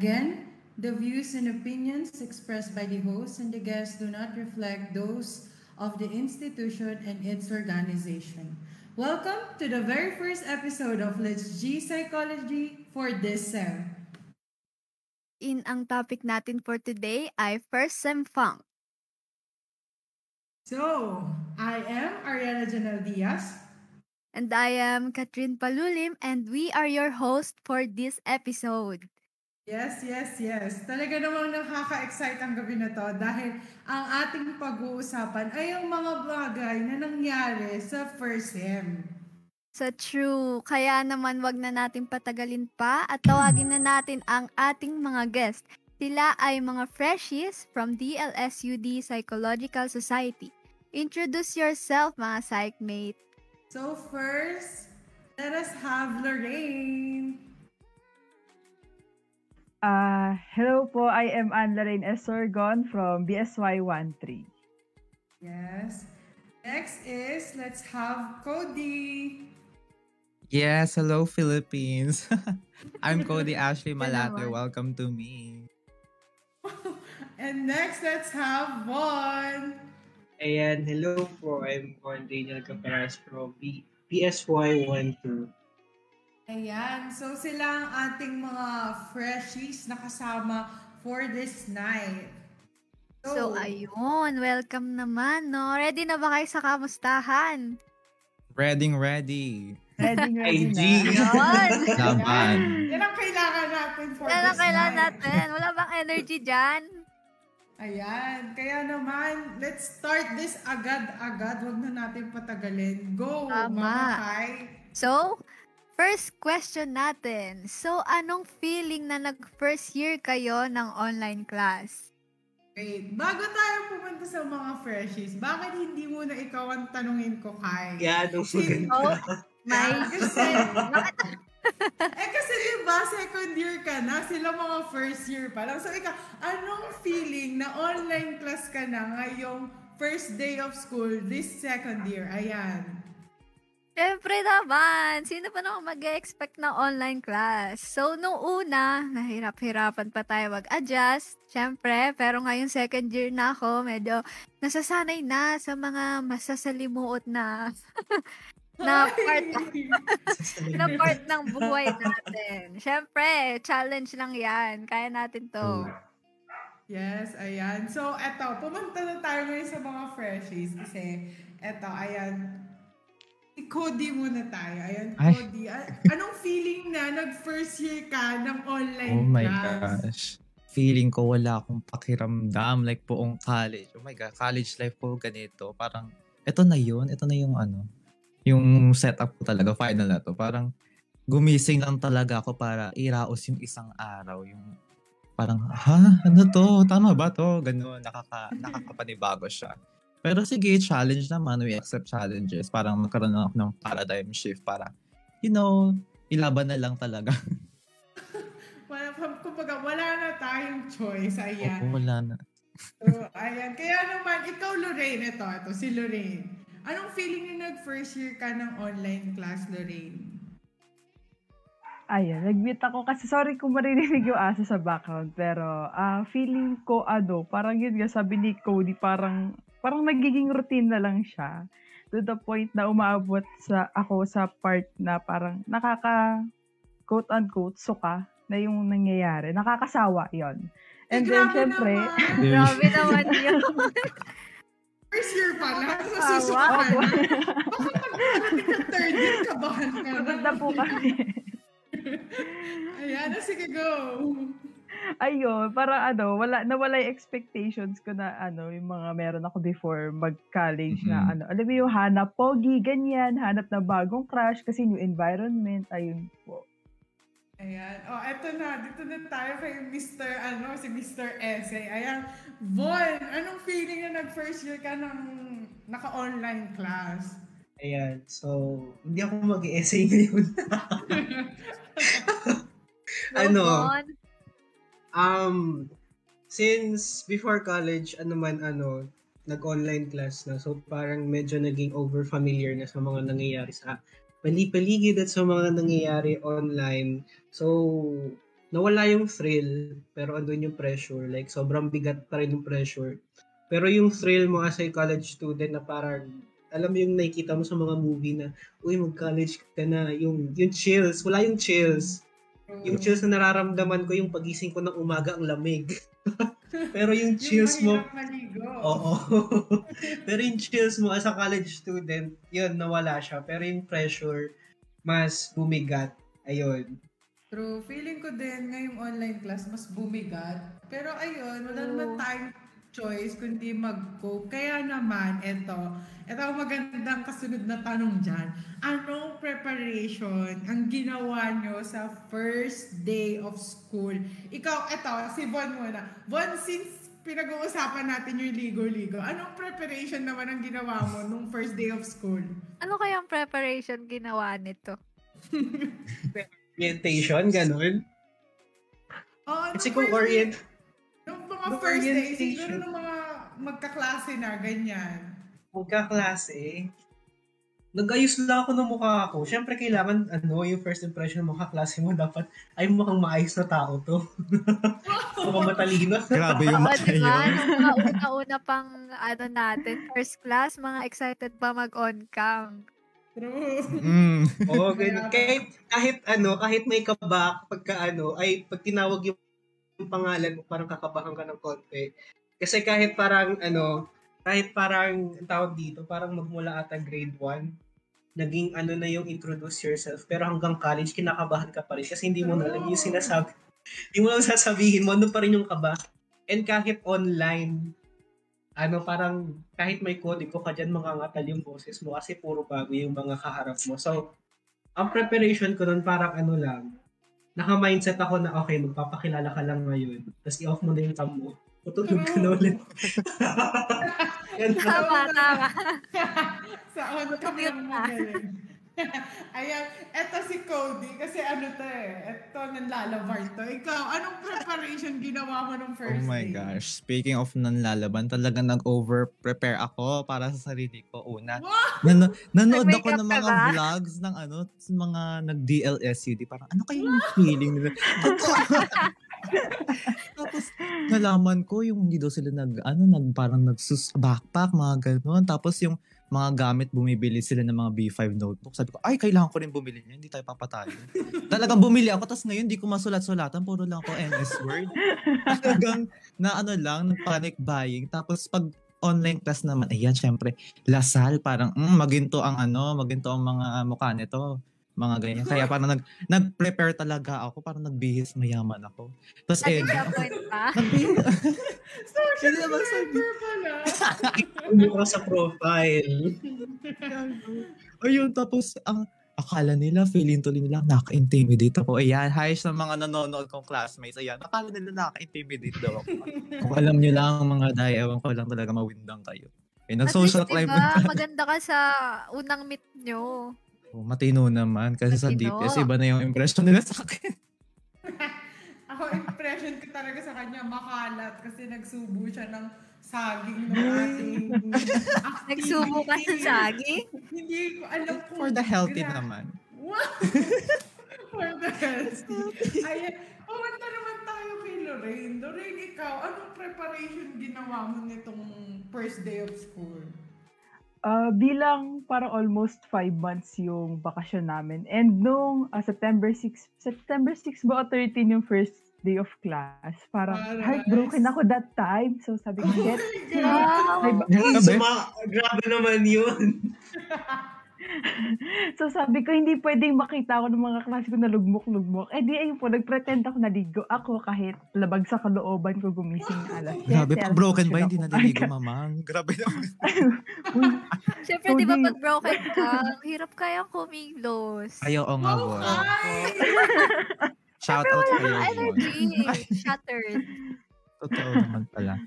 Again, the views and opinions expressed by the host and the guests do not reflect those of the institution and its organization. Welcome to the very first episode of Let's G Psychology for this sem. In ang topic natin for today ay First Sem Funk. So, I am Ariana Janel Diaz. And I am Katrin Palulim and we are your host for this episode. Yes, yes, yes. Talaga namang nakaka-excite ang gabi na to dahil ang ating pag-uusapan ay ang mga bagay na nangyari sa first sem. So true. Kaya naman wag na natin patagalin pa at tawagin na natin ang ating mga guest. Sila ay mga freshies from DLSUD Psychological Society. Introduce yourself mga psychmate. So first, let us have Lorraine. Uh, hello po, I am Anne Lorraine S. Sorgon from BSY 13. Yes. Next is, let's have Cody. Yes, hello Philippines. I'm Cody Ashley Yan Malate. Welcome to me. And next, let's have Von. Ayan, hello po. I'm Juan Daniel Caparas from B- PSY 12. Ayan. So sila ang ating mga freshies na kasama for this night. So ayun, welcome naman, no? Ready na ba kayo sa kamustahan? Ready, ready. Ready, ready na. Laban. Yan ang kailangan natin for Yan this ang kailangan night. natin. Wala bang energy dyan? Ayan. Kaya naman, let's start this agad-agad. Huwag na natin patagalin. Go, Tama. Mama Kai. So, first question natin. So, anong feeling na nag-first year kayo ng online class? Wait, bago tayo pumunta sa mga freshies, bakit hindi muna ikaw ang tanungin ko, Kai? Ang Sino- maganda. May... Kasi, eh kasi di ba second year ka na, sila mga first year pa lang. So ikaw, anong feeling na online class ka na ngayong first day of school this second year? Ayan. Siyempre naman, sino pa naman mag-expect na online class? So, nung una, nahirap-hirapan pa tayo mag-adjust. Siyempre, pero ngayon second year na ako, medyo nasasanay na sa mga masasalimuot na na part na part ng buhay natin. Siyempre, challenge lang yan. Kaya natin to. Yes, ayan. So, eto, pumunta na tayo ngayon sa mga freshies kasi eto, ayan. Cody muna tayo. Ayan, Ay. Cody. A- anong feeling na nag-first year ka ng online Oh my class? gosh. Feeling ko wala akong pakiramdam like buong college. Oh my God, college life ko ganito. Parang, eto na yun. Ito na yung ano, yung setup ko talaga, final na to. Parang, gumising lang talaga ako para iraos yung isang araw. Yung parang, ha? Ano to? Tama ba to? Ganun, nakaka, nakakapanibago siya. Pero sige, challenge naman. We accept challenges. Parang magkaroon ako ng paradigm shift para, you know, ilaban na lang talaga. Wala, kumbaga, wala na tayong choice. Ayan. Oo, wala na. So, ayan. Kaya naman, ikaw, Lorraine, ito, ito, si Lorraine. Anong feeling na nag-first year ka ng online class, Lorraine? Ayan, nag-mute ako kasi sorry kung maririnig yung aso sa background. Pero ah feeling ko ano, parang yun nga sabi ni Cody, parang parang nagiging routine na lang siya. To the point na umaabot sa ako sa part na parang nakaka quote unquote suka na yung nangyayari. Nakakasawa yon. And Eh, then, grabe syempre, naman. Grabe naman yun. First year pa lang, Nakakasawa. nasusuka ka na. Baka pag ka third year, kabahan ka na. na po kami. Ayan, sige, go. Ayun, parang ano, wala, nawala yung expectations ko na ano, yung mga meron ako before mag-college na Mhm. ano, alam mo yung hanap pogi, ganyan, hanap na bagong crush kasi new environment, ayun po. Ayan. O, oh, eto na. Dito na tayo kay Mr. Ano, si Mr. Essay. Ayan. Von, anong feeling na nag-first year ka ng naka-online class? Ayan, so, hindi ako mag-essay ngayon. ano, on. Um, since before college, ano man ano, nag-online class na. So, parang medyo naging over-familiar na sa mga nangyayari sa pali-paligid at sa mga nangyayari online. So, nawala yung thrill, pero andun yung pressure. Like, sobrang bigat pa rin yung pressure. Pero yung thrill mo as a college student na parang, alam mo yung nakikita mo sa mga movie na, uy, mag-college ka na, yung, yung chills, wala yung chills. Yung chills na nararamdaman ko, yung pagising ko ng umaga, ang lamig. pero yung chills mo, mahirap maligo. Oo. Pero yung chills mo as a college student, yun, nawala siya. Pero yung pressure, mas bumigat. Ayun. True. Feeling ko din ngayong online class mas bumigat. Pero ayun, wala naman tayong choice kundi mag-cope. Kaya naman, eto, eto ang magandang kasunod na tanong dyan. Anong preparation ang ginawa nyo sa first day of school? Ikaw, eto, si Von muna. Von, since pinag-uusapan natin yung ligo-ligo, anong preparation naman ang ginawa mo nung first day of school? Ano kayang preparation ginawa nito? Orientation, ganun. Oo, Kasi kung orient, Nung mga Nung first day, orientation. siguro nung mga magkaklase na, ganyan. magkaklase, nag-ayos lang ako ng mukha ko. Siyempre, kailangan, ano, yung first impression ng mga kaklase mo, dapat, ay mukhang maayos na tao to. Mukhang matalino. Grabe yung mata yun. Mga una-una pang ano natin, first class, mga excited pa mag-on cam. True. Mm. Oo, ganun. Kahit, kahit ano, kahit may kaba, pagka ano, ay pag tinawag yung, yung pangalan mo, parang kakabahan ka ng konti. Kasi kahit parang ano, kahit parang ang tawag dito, parang magmula ata grade 1, naging ano na yung introduce yourself. Pero hanggang college, kinakabahan ka pa rin kasi hindi mo na alam yung sinasabi. Hindi mo lang sasabihin mo, ano pa rin yung kaba. And kahit online, ano parang kahit may kodigo ka dyan, mangangatal yung boses mo kasi puro bago yung mga kaharap mo. So, ang preparation ko nun parang ano lang, naka-mindset ako na okay, magpapakilala ka lang ngayon. Tapos i-off mo na yung cam mo. Tutulog ka na ulit. Tama, tama. Sa on ka Commute lang na. Ayan, eto si Cody, kasi ano to eh, eto nanlalabar to. Ikaw, anong preparation ginawa mo nung Oh first my day? gosh. Speaking of nanlalaban, talagang nag-over-prepare ako para sa sarili ko. Una, Wow! Nan- nanood ako ng mga ba? vlogs ng ano, sa mga nag-DLSUD. Parang ano kaya yung feeling nila? Tapos nalaman ko yung hindi daw sila nag ano nag parang nagsus backpack mga gano'n. Tapos yung mga gamit bumibili sila ng mga B5 notebook. Sabi ko, ay kailangan ko rin bumili niyan, hindi tayo papatalo. Talagang bumili ako tapos ngayon hindi ko masulat-sulatan, puro lang ako MS Word. Talagang na ano lang, panic buying. Tapos pag online class naman, ayan, syempre, Lasal, parang, mm, maginto ang ano, maginto ang mga mukha nito. Mga ganyan. Kaya parang nag, nag-prepare talaga ako, parang nagbihis mayaman ako. Tapos, eh, Nag-disappoint ka? nagbihis. Social prepare pala. Ano ka sa profile. Ayun, tapos, ang akala nila, feeling tuloy nila, naka-intimidate ako. Ayan, hi sa mga nanonood kong classmates. Ayan, akala nila naka-intimidate daw ako. Kung alam nyo lang, mga day, ewan ko lang talaga mawindang kayo. Eh, nag-social least, climb. diba, maganda ka sa unang meet nyo. Oh, matino naman. Kasi sa Matino. DPS, iba na yung impression nila sa akin. Ako, impression ko talaga sa kanya, makalat kasi nagsubo siya ng saging ng ating. Nagsubo ka ng saging? Hindi ko alam kung... For the healthy gra- naman. For the healthy. Ayan. Pumunta naman tayo kay Lorraine. Lorraine, ikaw, anong preparation ginawa mo nitong first day of school? Ah, bilang para almost five months yung bakasyon namin. And nung ah, September 6, September 6 ba o 13 yung first day of class, parang Aras. heartbroken ako that time. So sabi ko, get, Wow! Ay, ba- Grabe. Suma- grabe naman yun. so sabi ko, hindi pwedeng makita ako ng mga klase ko na lugmok-lugmok. Eh di ayun po, nagpretend ako naligo ako kahit labag sa kalooban ko gumising na alas. Grabe, pag broken ba, hindi naliligo, mamang. Grabe naman. Siyempre, di ba pag broken ka, hirap kayang kumilos. Ay, oo nga, boy. Ay! Shout out boy. energy. Shattered. Totoo naman pala.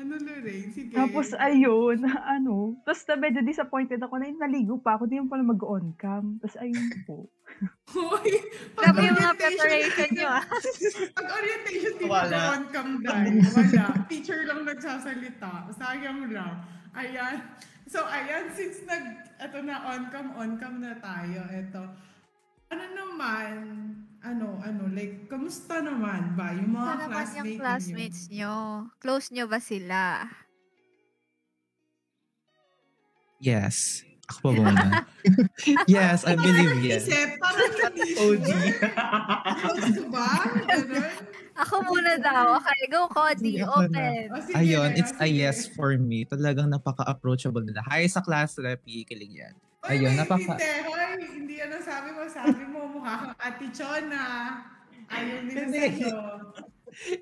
Ano, Lorraine? Sige. Tapos ayun, ano, tapos na medyo disappointed ako na yun, naligo pa ako, di mo pala mag-on cam. Tapos ayun po. Hoy! Grabe yung mga preparation nyo ah. Pag orientation, di Wala. ba on cam dahil? Wala. Teacher lang nagsasalita. Sayang lang. Ayan. So, ayan, since nag, eto na on cam, on cam na tayo, eto. Ano naman, ano, ano, like, kamusta naman ba yung mga Ano naman classmates yung classmates nyo? Close nyo ba sila? Yes. Ako pa muna. yes, I believe yes. Isip, parang hindi OG. Gusto ba? Ako muna daw. Okay, go Cody. Open. Ayun, it's a yes for me. Talagang napaka-approachable nila. Hi sa class rep, ikilig yan. Ayun, napaka- Hindi, hoy, hindi ano sabi mo. Sabi mo, mukha kang Ate Chona. Ayaw nila Hindi. sa'yo.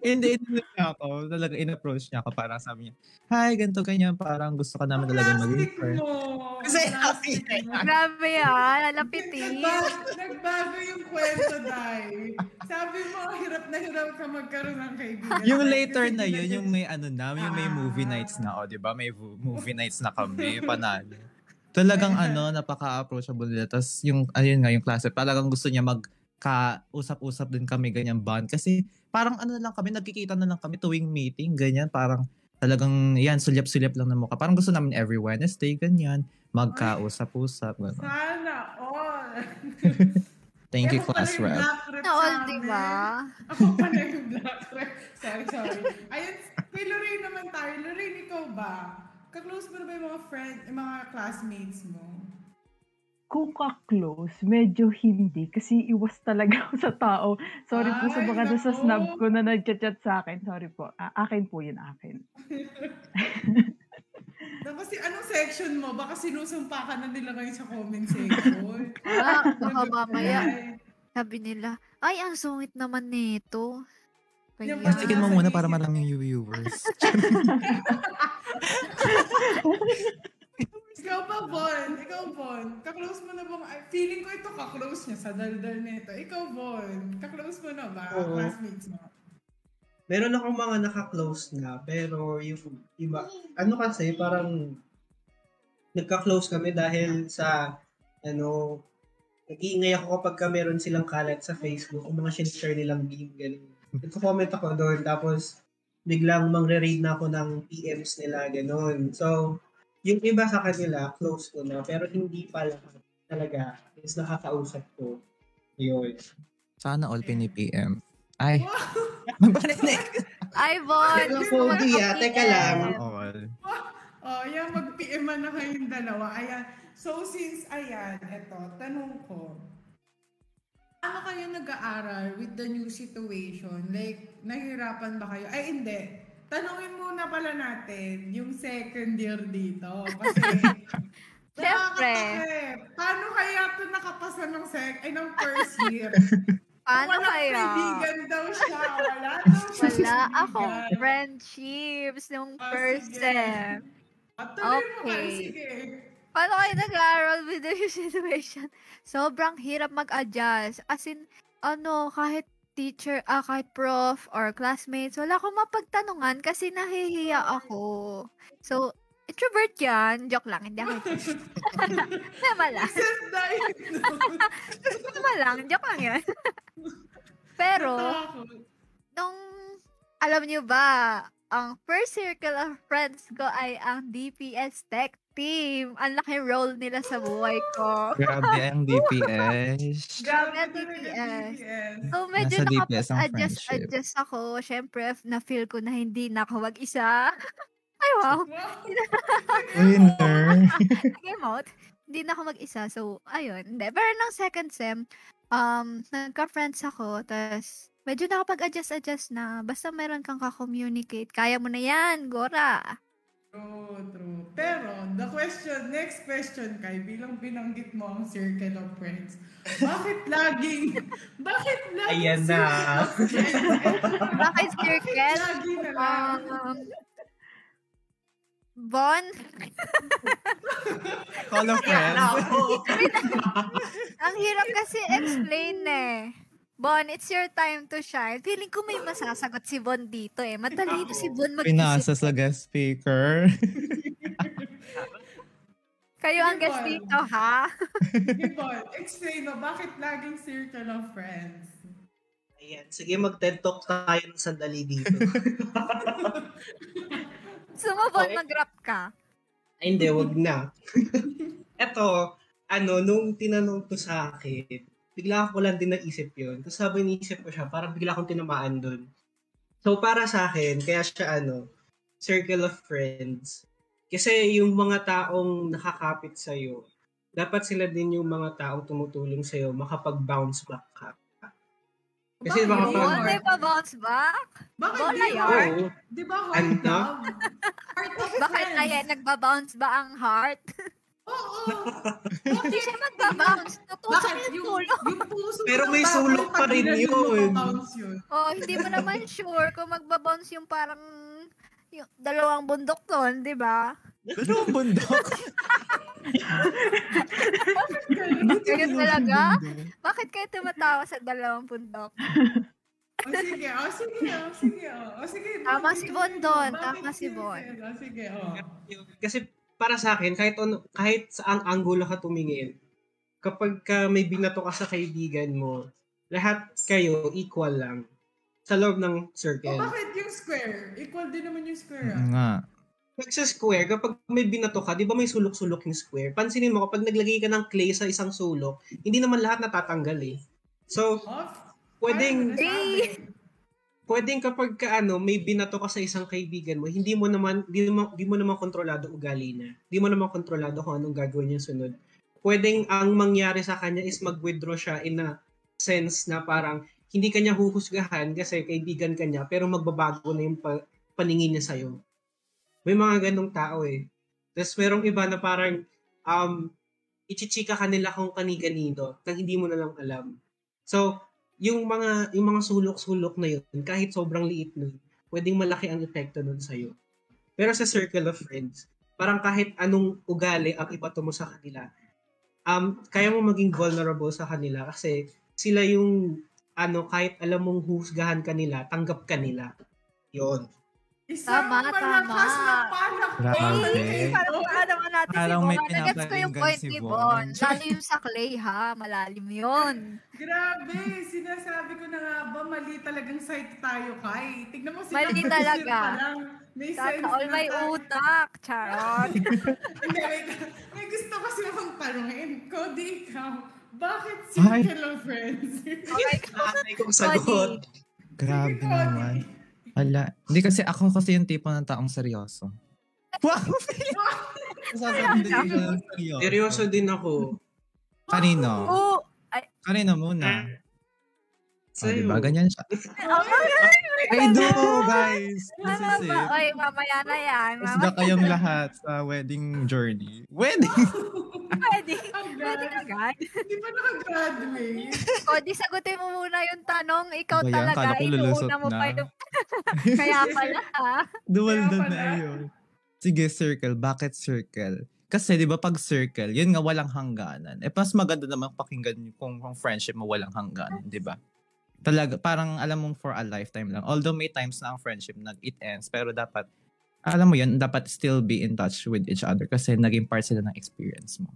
Hindi, hindi niya ako. Talaga in-approach niya ako. Parang sabi niya, hi, ganito, ganyan. Parang gusto ka namin talaga maging Plastic friend. mo. Kasi happy. Grabe ah. Lalapitin. Nagbago, yung kwento, Day. Sabi mo, hirap na hirap ka magkaroon ng kaibigan. Yung later na yun, yung may ano na, yung may movie Ah. nights na, o, di ba? May movie nights na kami, panalo. Talagang ano, napaka-approachable nila. Tapos yung, ayun nga, yung klase, talagang gusto niya mag usap-usap din kami, ganyan bond. Kasi parang ano lang kami, nagkikita na lang kami tuwing meeting, ganyan. Parang talagang, yan, sulyap-sulyap lang ng mukha. Parang gusto namin every Wednesday, ganyan. Magkausap-usap. Ganun. Sana all. Thank you, class rep. Na all, di ba? Ako pala yung black rep. Sorry, sorry. Ayun, kay Lorraine naman tayo. Lorraine, ikaw ba? Kaklose mo na ba yung mga friend, yung mga classmates mo? Kung ka-close, medyo hindi. Kasi iwas talaga ako sa tao. Sorry po sa Ay, mga nasa naku. snub ko na nag-chat sa akin. Sorry po. A- akin po yun, akin. Tapos si anong section mo? Baka sinusumpa ka na nila ngayon sa comment section. Ah, baka mamaya. Ay, Sabi nila, ay, ang sungit naman nito. Kaya, Yung Plastikin mo muna para ko. maraming viewers. Ikaw ba, Bon? Ikaw, Bon? Kaklose mo na ba? ay, Feeling ko ito kaklose niya sa daldal nito. Ikaw, Bon? Kaklose mo na ba? Oo. Classmates mo? Meron akong mga naka-close na, pero yung iba, ano kasi, parang nagka-close kami dahil sa, ano, nag-iingay ako kapag ka meron silang kalat sa Facebook, o mga sinishare nilang meme, ganun. Nagko-comment ako doon, tapos biglang mangre-read na ako ng PMs nila, ganun. So, yung iba sa kanila, close ko na, pero hindi pa lahat talaga is nakakausap ko. Yun. Sana all pini-PM. Ay, mabalinig. Ay, Bon! Mo Cody, ah. Teka lang. All. Oh, yan, mag-PM na kayong dalawa. Ayan. So, since, ayan, eto, tanong ko. Ano kayo nag-aaral with the new situation? Like, nahirapan ba kayo? Ay, hindi. Tanungin muna pala natin yung second year dito. Kasi, Siyempre. nakakatakip. Paano kaya ito nakapasa ng sec, ay, ng first year? Paano Walang kaya? kaibigan daw siya. Wala daw siya Wala kaibigan. friendships nung Ah, first sige. sem. Ah, tuloy mo kayo, Okay. sige. Paano kayo nag-aaral with the situation? Sobrang hirap mag-adjust. As in, ano, kahit teacher, ah, kahit prof or classmates, wala akong mapagtanungan kasi nahihiya ako. So, introvert yan. Joke lang, hindi ako. Tama lang. Tama lang, joke lang yan. Pero, nung, alam niyo ba, ang first circle of friends ko ay ang DPS Tech Team. Ang laking role nila sa buhay ko. Grabe ang DPS. Grabe talaga DPS. So, medyo Nasa ang nakapag-adjust adjust ako. Siyempre, na-feel ko na hindi na ako mag-isa. Ay, wow. Wow. Winner. Game out. Hindi na ako mag-isa. So, ayun. Hindi. Pero nung second sem, um, nagka-friends ako. Tapos, medyo nakapag-adjust-adjust na. Basta meron kang ka-communicate. Kaya mo na yan, Gora. True, true. Pero, the question, next question kay, bilang binanggit mo ang circle of friends, bakit laging, bakit laging Ayan na. Bakit circle? Lagi na lang. Um, Bon, Call of friends. ang hirap kasi explain eh. Bon, it's your time to shine. Feeling ko may masasagot si Bon dito eh. Matalino si Bon mag-isip. Pinasa sa guest speaker. Kayo ang guest Bon. dito, ha? Ipon, explain mo, bakit laging circle of friends? Ayan. Sige, mag-TED Talk tayo ng sandali dito. Gusto mo, Bon, Okay. mag-rap ka? Ay, hindi, wag na. Eto, ano, nung tinanong ko sa akin, bigla ko lang din naisip yun. Tapos habang iniisip ko siya, parang bigla akong tinamaan dun. So, para sa akin, kaya siya ano, circle of friends. Kasi yung mga taong nakakapit sa'yo, dapat sila din yung mga taong tumutulong sa'yo makapag-bounce back ka. Kasi Bakit? makapag... Yun, may pa-bounce back. Bakit Bola di ba? yun. Oo. Di ba heart Ano? love? Heart of Bakit kaya nagbabounce ba ang heart? Oo. Hindi siya magbabounce. Bakit yung yung, tulo. yung puso Pero may sulok pa rin yun. Oh, hindi mo naman sure kung magbabounce yung parang yung dalawang bundok doon, di ba? Dalawang bundok. Ganyan talaga? Bakit kayo tumatawa sa dalawang bundok? O sige, o sige, o sige, o. Sige. Tama si? Bon doon, tama si? Bon. O sige, o. Kasi para sa akin, kahit, ano, kahit saang anggulo ka tumingin, kapag ka may binato ka sa kaibigan mo, lahat kayo equal lang sa loob ng O circle. bakit yung square? Equal din naman yung square, ah. nga. Pag sa square, kapag may binato ka, di ba may sulok-sulok yung square? Pansinin mo, kapag naglagay ka ng clay sa isang sulok, hindi naman lahat natatanggal eh. So, Off? pwedeng, nasabi? Pwedeng kapag ka, ano, may binato ka sa isang kaibigan mo, hindi mo naman, hindi mo, hindi mo naman kontrolado ugali niya. Hindi mo naman kontrolado kung anong gagawin niya sunod. Pwedeng ang mangyari sa kanya is mag-withdraw siya in a sense na parang hindi kanya huhusgahan kasi kaibigan kanya pero magbabago na yung pa- paningin niya sa'yo. May mga ganong tao eh. Tapos merong iba na parang um, ichichika ka nila kung kani-kanino nang hindi mo na lang alam. So, yung mga yung mga sulok-sulok na yun, kahit sobrang liit nun, pwedeng malaki ang epekto nun sa'yo. Pero sa circle of friends, parang kahit anong ugali ang ipato mo sa kanila, um, kaya mo maging vulnerable sa kanila kasi sila yung ano, kahit alam mong husgahan kanila, tanggap kanila. Yon. Isang Tama, malakas tama. na palak. Grabe. Eh, parang paano naman natin Parang si may Bon. Nagets ko yung point si ni Bon. Lalo yung sa clay ha, malalim yun. Grabe, sinasabi ko na nga ba, mali talagang site tayo, Kai. Tignan mo, Mali sila talaga. pa lang. May sense Sana all na may tayo. utak. Charot. Hindi, may, may gusto kasi akong tanungin. Cody, ikaw, bakit circle of friends? Okay, Ay, kung sagot. Grabe naman. Ala, hindi kasi ako kasi yung tipo ng taong seryoso. Wow! Sasabihin din ko ng seryoso. Seryoso din ako. Kanino? Oo. Kanino muna? Oh, Sa'yo. diba? Ganyan siya. I do, guys! This Ano is ba? it. Oy, mamaya na yan. Isda kayong lahat sa wedding journey. Wedding! Ang Pwede ganda. agad. Hindi pa nakagraduate. O, di sagutin mo muna yung tanong. Ikaw Ba yan? talaga. Kala ko lulusot Inuuna mo na. pa yung... Kaya pala ha. Dual doon na yun. Sige, circle. Bakit circle? Kasi di ba pag circle, yun nga walang hangganan. Eh mas maganda naman pakinggan yung kung, kung friendship mo walang hangganan, di ba? Talaga, parang alam mong for a lifetime lang. Although may times na ang friendship nag it ends, pero dapat, alam mo yun, dapat still be in touch with each other kasi naging part sila ng experience mo.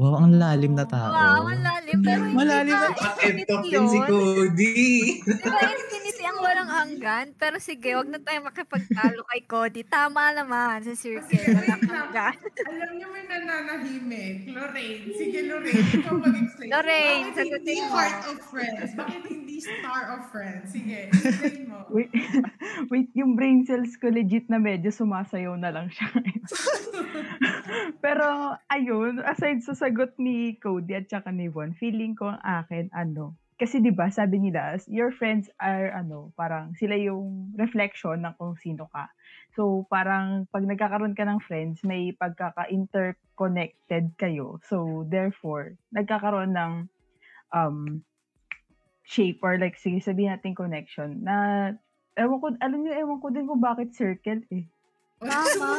Wow, ang lalim na tao. Wow, malalim. Pero hindi Malalim ba na- top din si? Cody? Di ba infinity ang walang hanggan? Pero sige, wag na tayo makipagtalo kay Cody. Tama naman sa circle. Walang hanggan. Alam niyo may nananahimik. Lorraine. Sige, Lorraine. Ikaw mag-explain. Lorraine, Bakit hindi mo. heart of friends? Bakit hindi star of friends? Sige, explain mo. Wait, wait, yung brain cells ko legit na medyo sumasayaw na lang siya. Pero, ayun, aside sa sagot ni Cody at saka ni Von, feeling ko ang akin, ano, kasi 'di ba sabi nila, your friends are ano, parang sila yung reflection ng kung sino ka. So parang pag nagkakaroon ka ng friends, may pagkaka-interconnected kayo. So therefore, nagkakaroon ng um shape or like sige sabihin natin connection na ewan ko alam niyo ewan ko din kung bakit circle eh. Tama.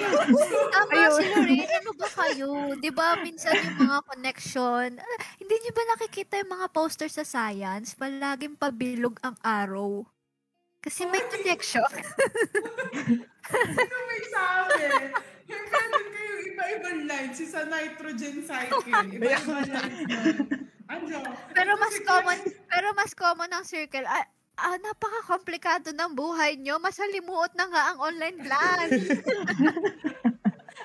Tama si Lorraine. Ano ba kayo? Di ba minsan yung mga connection, ah, hindi niyo ba nakikita yung mga poster sa science? Palaging pabilog ang arrow. Kasi may connection. Sino may sabi? Yung meron kayong iba-ibang lines. Isa nitrogen cycle. Iba-ibang lines. Ano? Pero mas common, pero mas common ang circle. Ah, ah, napaka-komplikado ng buhay nyo. Masalimuot na nga ang online class.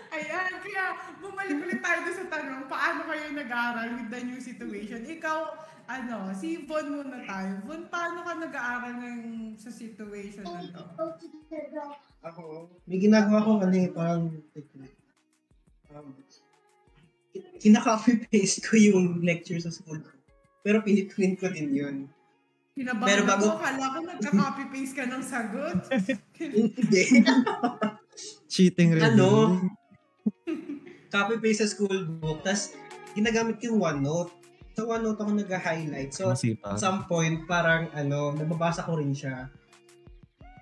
Ayan, kaya bumalik ulit tayo doon sa tanong, paano kayo nag-aaral with the new situation? Ikaw, ano, si Von muna tayo. Von, paano ka nag-aaral ngayon sa situation na to? Ako, may ginagawa ko ano eh, parang technique. Um, kinaka-copy-paste ko yung lecture sa school ko. Pero piniprint ko din yun. Kinabahan Pero bago- ako, kala ko nagka-copy-paste ka ng sagot. Hindi. Cheating review. Ano? Copy-paste sa school book. Tapos, ginagamit ko yung OneNote. Sa OneNote ako nag-highlight. So, Masipag. at some point, parang ano, nababasa ko rin siya.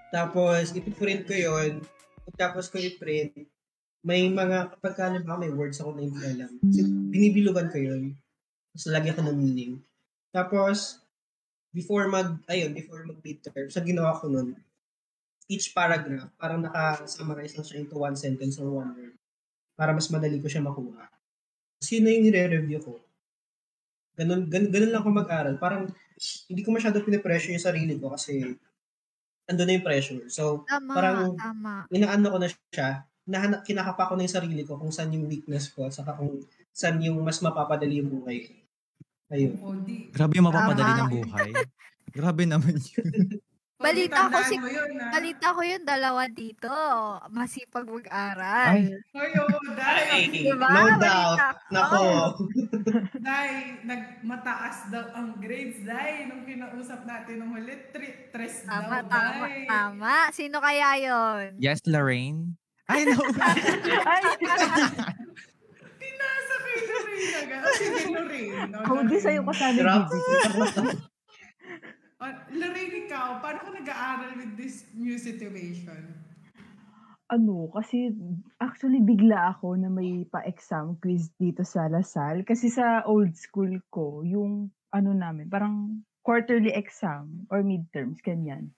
Tapos, ipiprint ko yon Tapos ko i-print. May mga, kapag ka, ba, may words ako na hindi alam. So, binibilugan ko yun. Tapos, lagyan ko ng meaning. Tapos, before mag, ayun, before mag midterm, sa ginawa ko nun, each paragraph, parang naka-summarize lang siya into one sentence or one word. Para mas madali ko siya makuha. Sino yung nire-review ko? Ganun, ganun, ganun lang ako mag-aral. Parang, hindi ko masyado pinipressure yung sarili ko kasi andun na yung pressure. So, Tama, Parang- tama. inaano ko na siya, nahanap, kinakapa ko na yung sarili ko kung saan yung weakness ko at saka kung saan yung mas mapapadali yung buhay ko. Ayun. O, di. Grabe yung mapapadali Tama. ng buhay. Grabe naman yun. Balita ko si-? Balita ko yung dalawa dito. Masipag mag-aral. Ay, oo, dahil, Diba? No Balita doubt. ko. Nako. dahil nagmataas daw ang grades, dahil nung kinausap natin nung huli, tri- tres Tama, daw, tama, dahil. tama. Sino kaya yon? Yes, Lorraine? I know. Ay, agad. O, sige, Lorraine. no, Cody, Lorraine. sa'yo Grabe. bibigay. O, Lorraine, ikaw, paano ka nag-aaral with this new situation? ano, kasi actually bigla ako na may pa-exam quiz dito sa Lasal. Kasi sa old school ko, yung ano namin, parang quarterly exam or midterms, ganyan.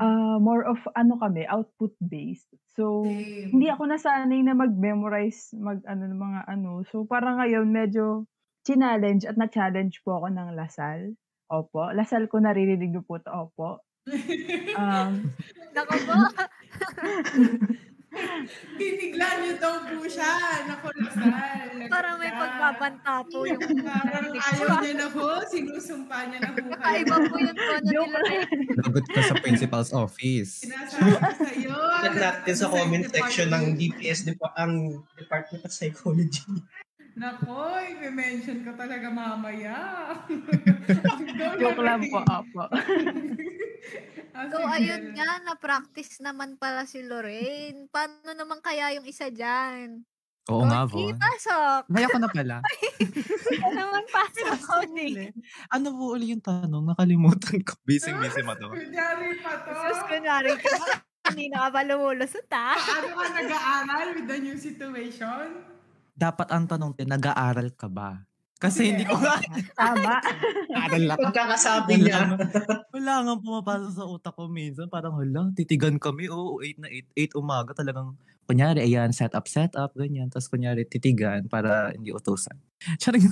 Ah, more of ano kami, output-based. So, Same. hindi ako nasanay na mag-memorize, mag ano ng mga ano. So, parang ngayon medyo challenge at na-challenge po ako ng Lasal. Opo. Lasal ko naririnig niyo po to. Opo. Um, Nako po. Binigla niyo daw po siya. Naku, Lasal. Parang may pagbabanta po yung Parang ayaw niya na ho. Sinusumpa niya na kayo. Kakaiba po yung tono ni Joke Lorraine. Lagot ka sa principal's office. Sinasabi ko sa iyo. Check natin sa comment section ng DPS, ang Department of Psychology. Nako, i-mention ko talaga mamaya. joke lang po. Opo. Ah, So, ayun nga, na-practice naman pala si Lorraine. Paano naman kaya yung isa dyan? Oo nga, Cody, Von. pasok. May ako na pala. Ikaw naman pasok, Cody. Ano po uli yung tanong? Nakalimutan ko. Busy-busy mo to. Kunyari pa to. Sus, kunwari ka. Hindi na ka pa lumulusot, ha? Paano ka nag-aaral with the new situation? Dapat ang tanong din, nag-aaral ka ba? Kasi hindi ko nga Tama. aaral lang. Pagkakasabi niya, wala nga pumapasok sa utak ko minsan. Parang, hala, titigan kami. Oo, 8 na 8, 8 umaga talagang, kunyari, ayan, set up, set up, ganyan. Tapos, kunyari, titigan para hindi utusan. Charing,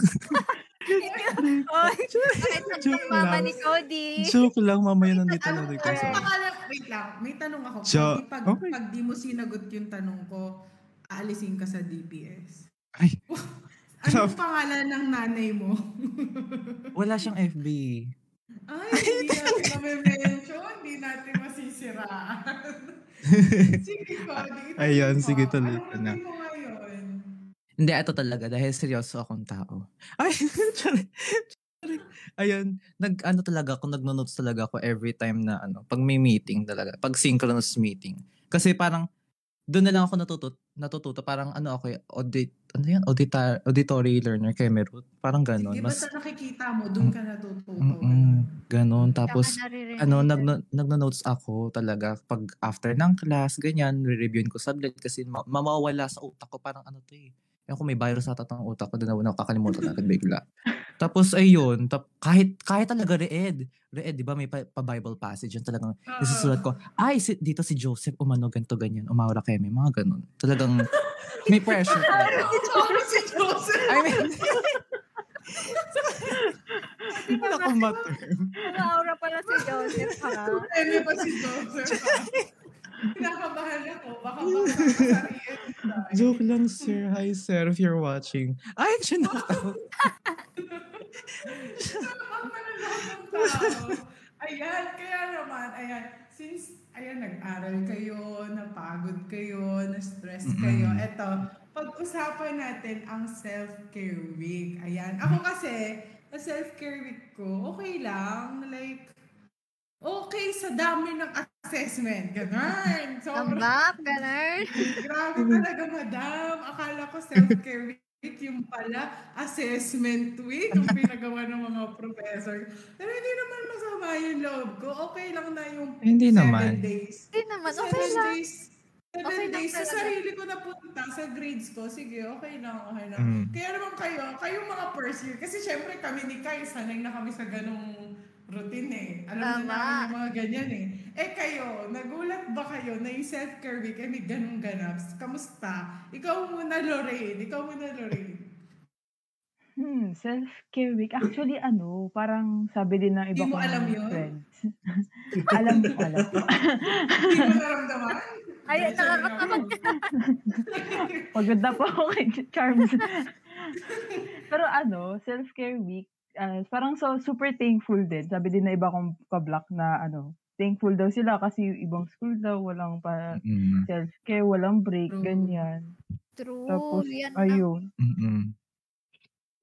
Joke ang mama lang. ni Cody? joke lang, mamaya nandito Ano, na dito. ano sa- pangalan? Wait lang, may tanong ako. Jo- Pag, pag, Okay. pag di mo sinagot yung tanong ko, aalisin ka sa DPS. Ay. Anong pangalan ng nanay mo? Wala siyang FB. Ay, hindi natin kami mention. Hindi natin masisiraan. sige, itanong Ayan, mo. sige, tuloy ka na. routine mo ngayon? Hindi, ito talaga. Dahil seryoso akong tao. Ay. Ayun, nag, ano talaga ako, nagno-notes talaga ako every time na, ano, pag may meeting talaga, pag synchronous meeting. Kasi parang, doon na lang ako natututo, natututo. Parang ano ako, eh, audit, ano yan, auditor, auditory learner kay Merut. Parang ganon. Sige, Mas, basta nakikita mo, doon ka natututo. mm ganon. Tapos, ano, nag, nagno-notes ako talaga pag after ng class, ganyan, re-reviewin ko subject kasi ma- mamawala sa utak ko, parang ano to eh. Yung kung may virus ata ng utak ko, doon na nakakalimutan natin bigla. Tapos ayun, tap, kahit kahit talaga reed, reed, di ba may pa, pa Bible passage yun talagang Oo. isusulat ko, ay, si, dito si Joseph, umano, ganito, ganyan, umawra kemi, mga ganun. Talagang, may pressure si Joseph. I mean, hindi pala ko ma-term. Ang aura pala si Joseph, ha? Ano ba si Joseph? ha? Kinakabahan ako. Baka baka. Joke lang, sir. Hi, sir, if you're watching. Ay, siya na Ayan, kaya naman, ayan, since, ayan, nag-aral kayo, napagod kayo, na-stress kayo, Mm-mm. eto, pag-usapan natin ang self-care week. Ayan, ako kasi, sa self-care week ko, okay lang, like, okay sa dami ng assessment, ganun. Sobrang, Tambak, ganun. Grabe talaga, madam. Akala ko self-care week yung pala assessment week yung pinagawa ng mga professor. Pero hindi naman masama yung loob ko. Okay lang na yung Hindi seven naman. days. Hindi naman, okay seven lang. days. Seven Okay lang days. Sa talaga. sarili ko napunta sa grades ko. Sige, okay lang, okay lang. Mm. Kaya naman kayo, kayong mga first year. Kasi syempre kami ni Kai, sanay na kami sa ganong routine eh. Alam na Tama. namin yung mga ganyan eh. Eh kayo, nagulat ba kayo na yung self-care week ay may ganong ganap? Kamusta? Ikaw muna, Lorraine. Ikaw muna, Lorraine. Hmm, self-care week. Actually, ano, parang sabi din ng iba mo kong alam yun? friends. alam ko, alam ko. Hindi mo naramdaman? Ay, nakakatamad mga- Pagod na po ako kay Charms. Pero ano, self-care week, ah, parang so super thankful din. Sabi din na iba kong ka-block na ano, thankful daw sila kasi yung ibang school daw, walang pa Mm-mm. self-care, walang break, True. ganyan. True. Tapos, yan ang ayun, Mm-mm.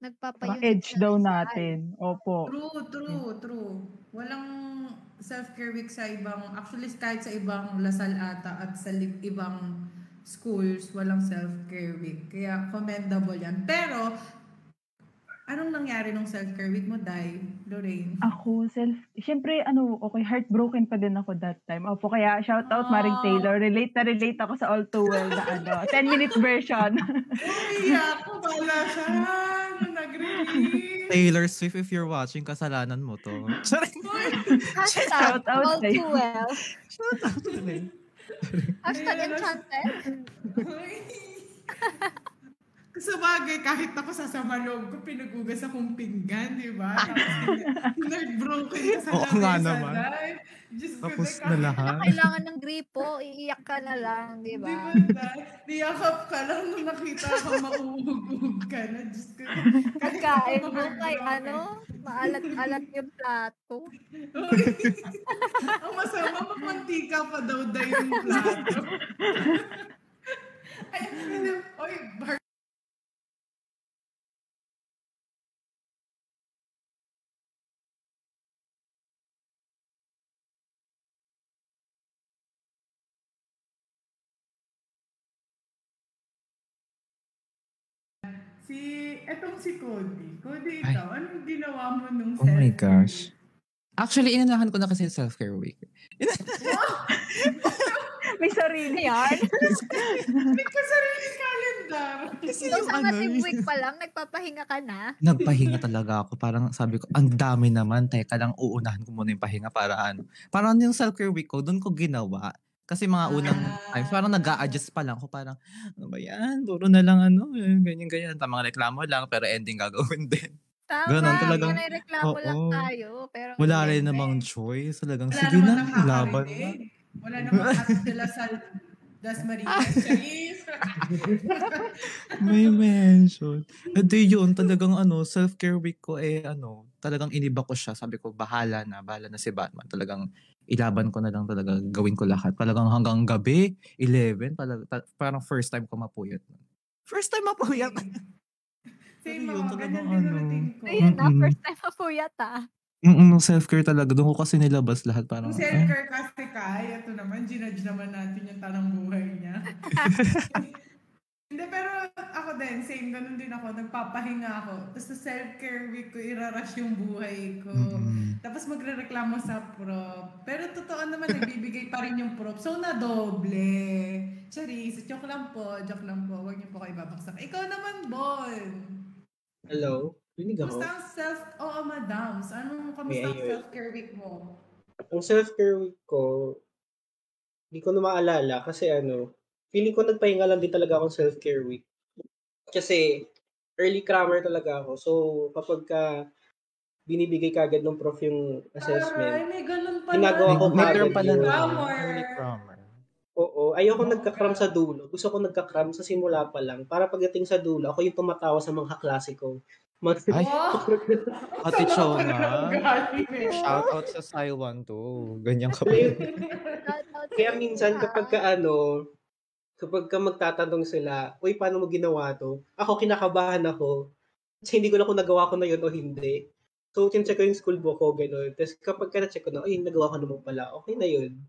nagpapayunit edge daw natin. Opo. True, true, true. Walang self-care week sa ibang, actually kahit sa ibang Lasal ata at sa li- ibang schools, walang self-care week. Kaya commendable yan. Pero, anong nangyari nung self-care week mo, Dai? Lorraine? Ako, self, syempre, ano, okay, heartbroken pa din ako that time. Opo, kaya shout out Maring Ah. Taylor. Relate na relate ako sa All Too Well na ano, 10 minute version. Uy, ako pala siya. Nag-release. Taylor Swift, if you're watching, kasalanan mo to. Hashtag Shout out all too well. Ayun, Hashtag ano? enchanted. Uy. Sa bagay, kahit ako sa sama loob ko, pinagugas akong pinggan, di ba? Tapos, nag-broken ka sa Oo nga lamesa, naman. Ko, Tapos na kahit- lahat. Kailangan ng gripo, iiyak ka na lang, di Di ba? ba, Dai? Niyakap ka lang nung nakita ko mauugog ka na. Diyos ko. Pagkain mo kay ano, maalat-alat yung plato. Ang masama, mamantika pa daw dahil yung plato. Ay, hindi. Oy, bar- etong si Cody. Cody, Ay. ikaw, anong ginawa mo nung Oh my gosh. Actually, inanahan ko na kasi yung self-care week. May sarili. Yan. May kasarili calendar. Kasi So, yung sa ano, native week pa lang, nagpapahinga ka na. nagpahinga talaga ako. Parang sabi ko, ang dami naman. Teka lang, uunahan ko muna yung pahinga para ano. Parang yung self-care week ko, doon ko ginawa. Kasi mga unang Ah. times, parang nag adjust pa lang ako. Parang, ano ba yan? Puro na lang ano, eh, ganyan-ganyan. Tamang reklamo lang, pero ending gagawin din. Tama, Ganun talagang- yun ay reklamo lang Oo. tayo. Pero Wala rin namang choice. Talagang, Wala sige na, laban na. nakakarinig. Wala namang at sila sa Dasmariñas. Charis. May mention. Hindi yun, talagang ano, self-care week ko eh, ano, talagang iniba ko siya. Sabi ko, bahala na, bahala na si Batman. Talagang ilaban ko na lang talaga, gawin ko lahat. Talagang hanggang gabi, 11, talaga, ta- parang first time ko mapuyat. First time mapuyat. Same yun, ganyan din ano. routine ko. Ayun na, first time mapuyat ah. Mm self-care talaga. Doon ko kasi nilabas lahat. Parang, Kung eh, self-care kasi kaya, ito naman, ginudge naman natin yung tanang buhay niya. Hindi, pero ako din, same, ganun din ako, nagpapahinga ako. Tapos sa self-care week ko, irarush yung buhay ko. mm-mm. Tapos magre-reklamo sa prop. Pero totoo naman, nagbibigay pa rin yung prop. So, na-doble. Charis, joke lang po, joke lang po. Huwag niyo po kayo babaksak. Ikaw naman, Bon. Hello? Rinig ako. Kumusta ang self... Oo, madams. Anong kamusta ang self-care week mo? Ang self-care week ko, hindi ko na maalala kasi ano, feeling ko nagpahinga lang din talaga akong self-care week. Kasi early crammer talaga ako. So, kapag ka binibigay kagad ng prof yung Aray, assessment, may ganun pala. Ginagawa ko May kagad pala yun. grammar. oo, ko, ayoko nagkakram sa dulo. Gusto ko nagkakram sa simula pa lang. Para pagdating sa dulo, ako yung tumatawa sa mga kaklase ko. Mag- Ay! Ate Chona. Shout out sa Saiwan to. Ganyan ka pa. Kaya minsan kapag ka ano, kapag ka magtatanong sila, uy, paano mo ginawa to? Ako, kinakabahan ako. Kasi hindi ko na kung nagawa ko na yun o hindi. So, tincheck ko yung school book ko, gano'n. Tapos kapag ka na-check ko na, ay, nagawa ko naman pala, okay na yun.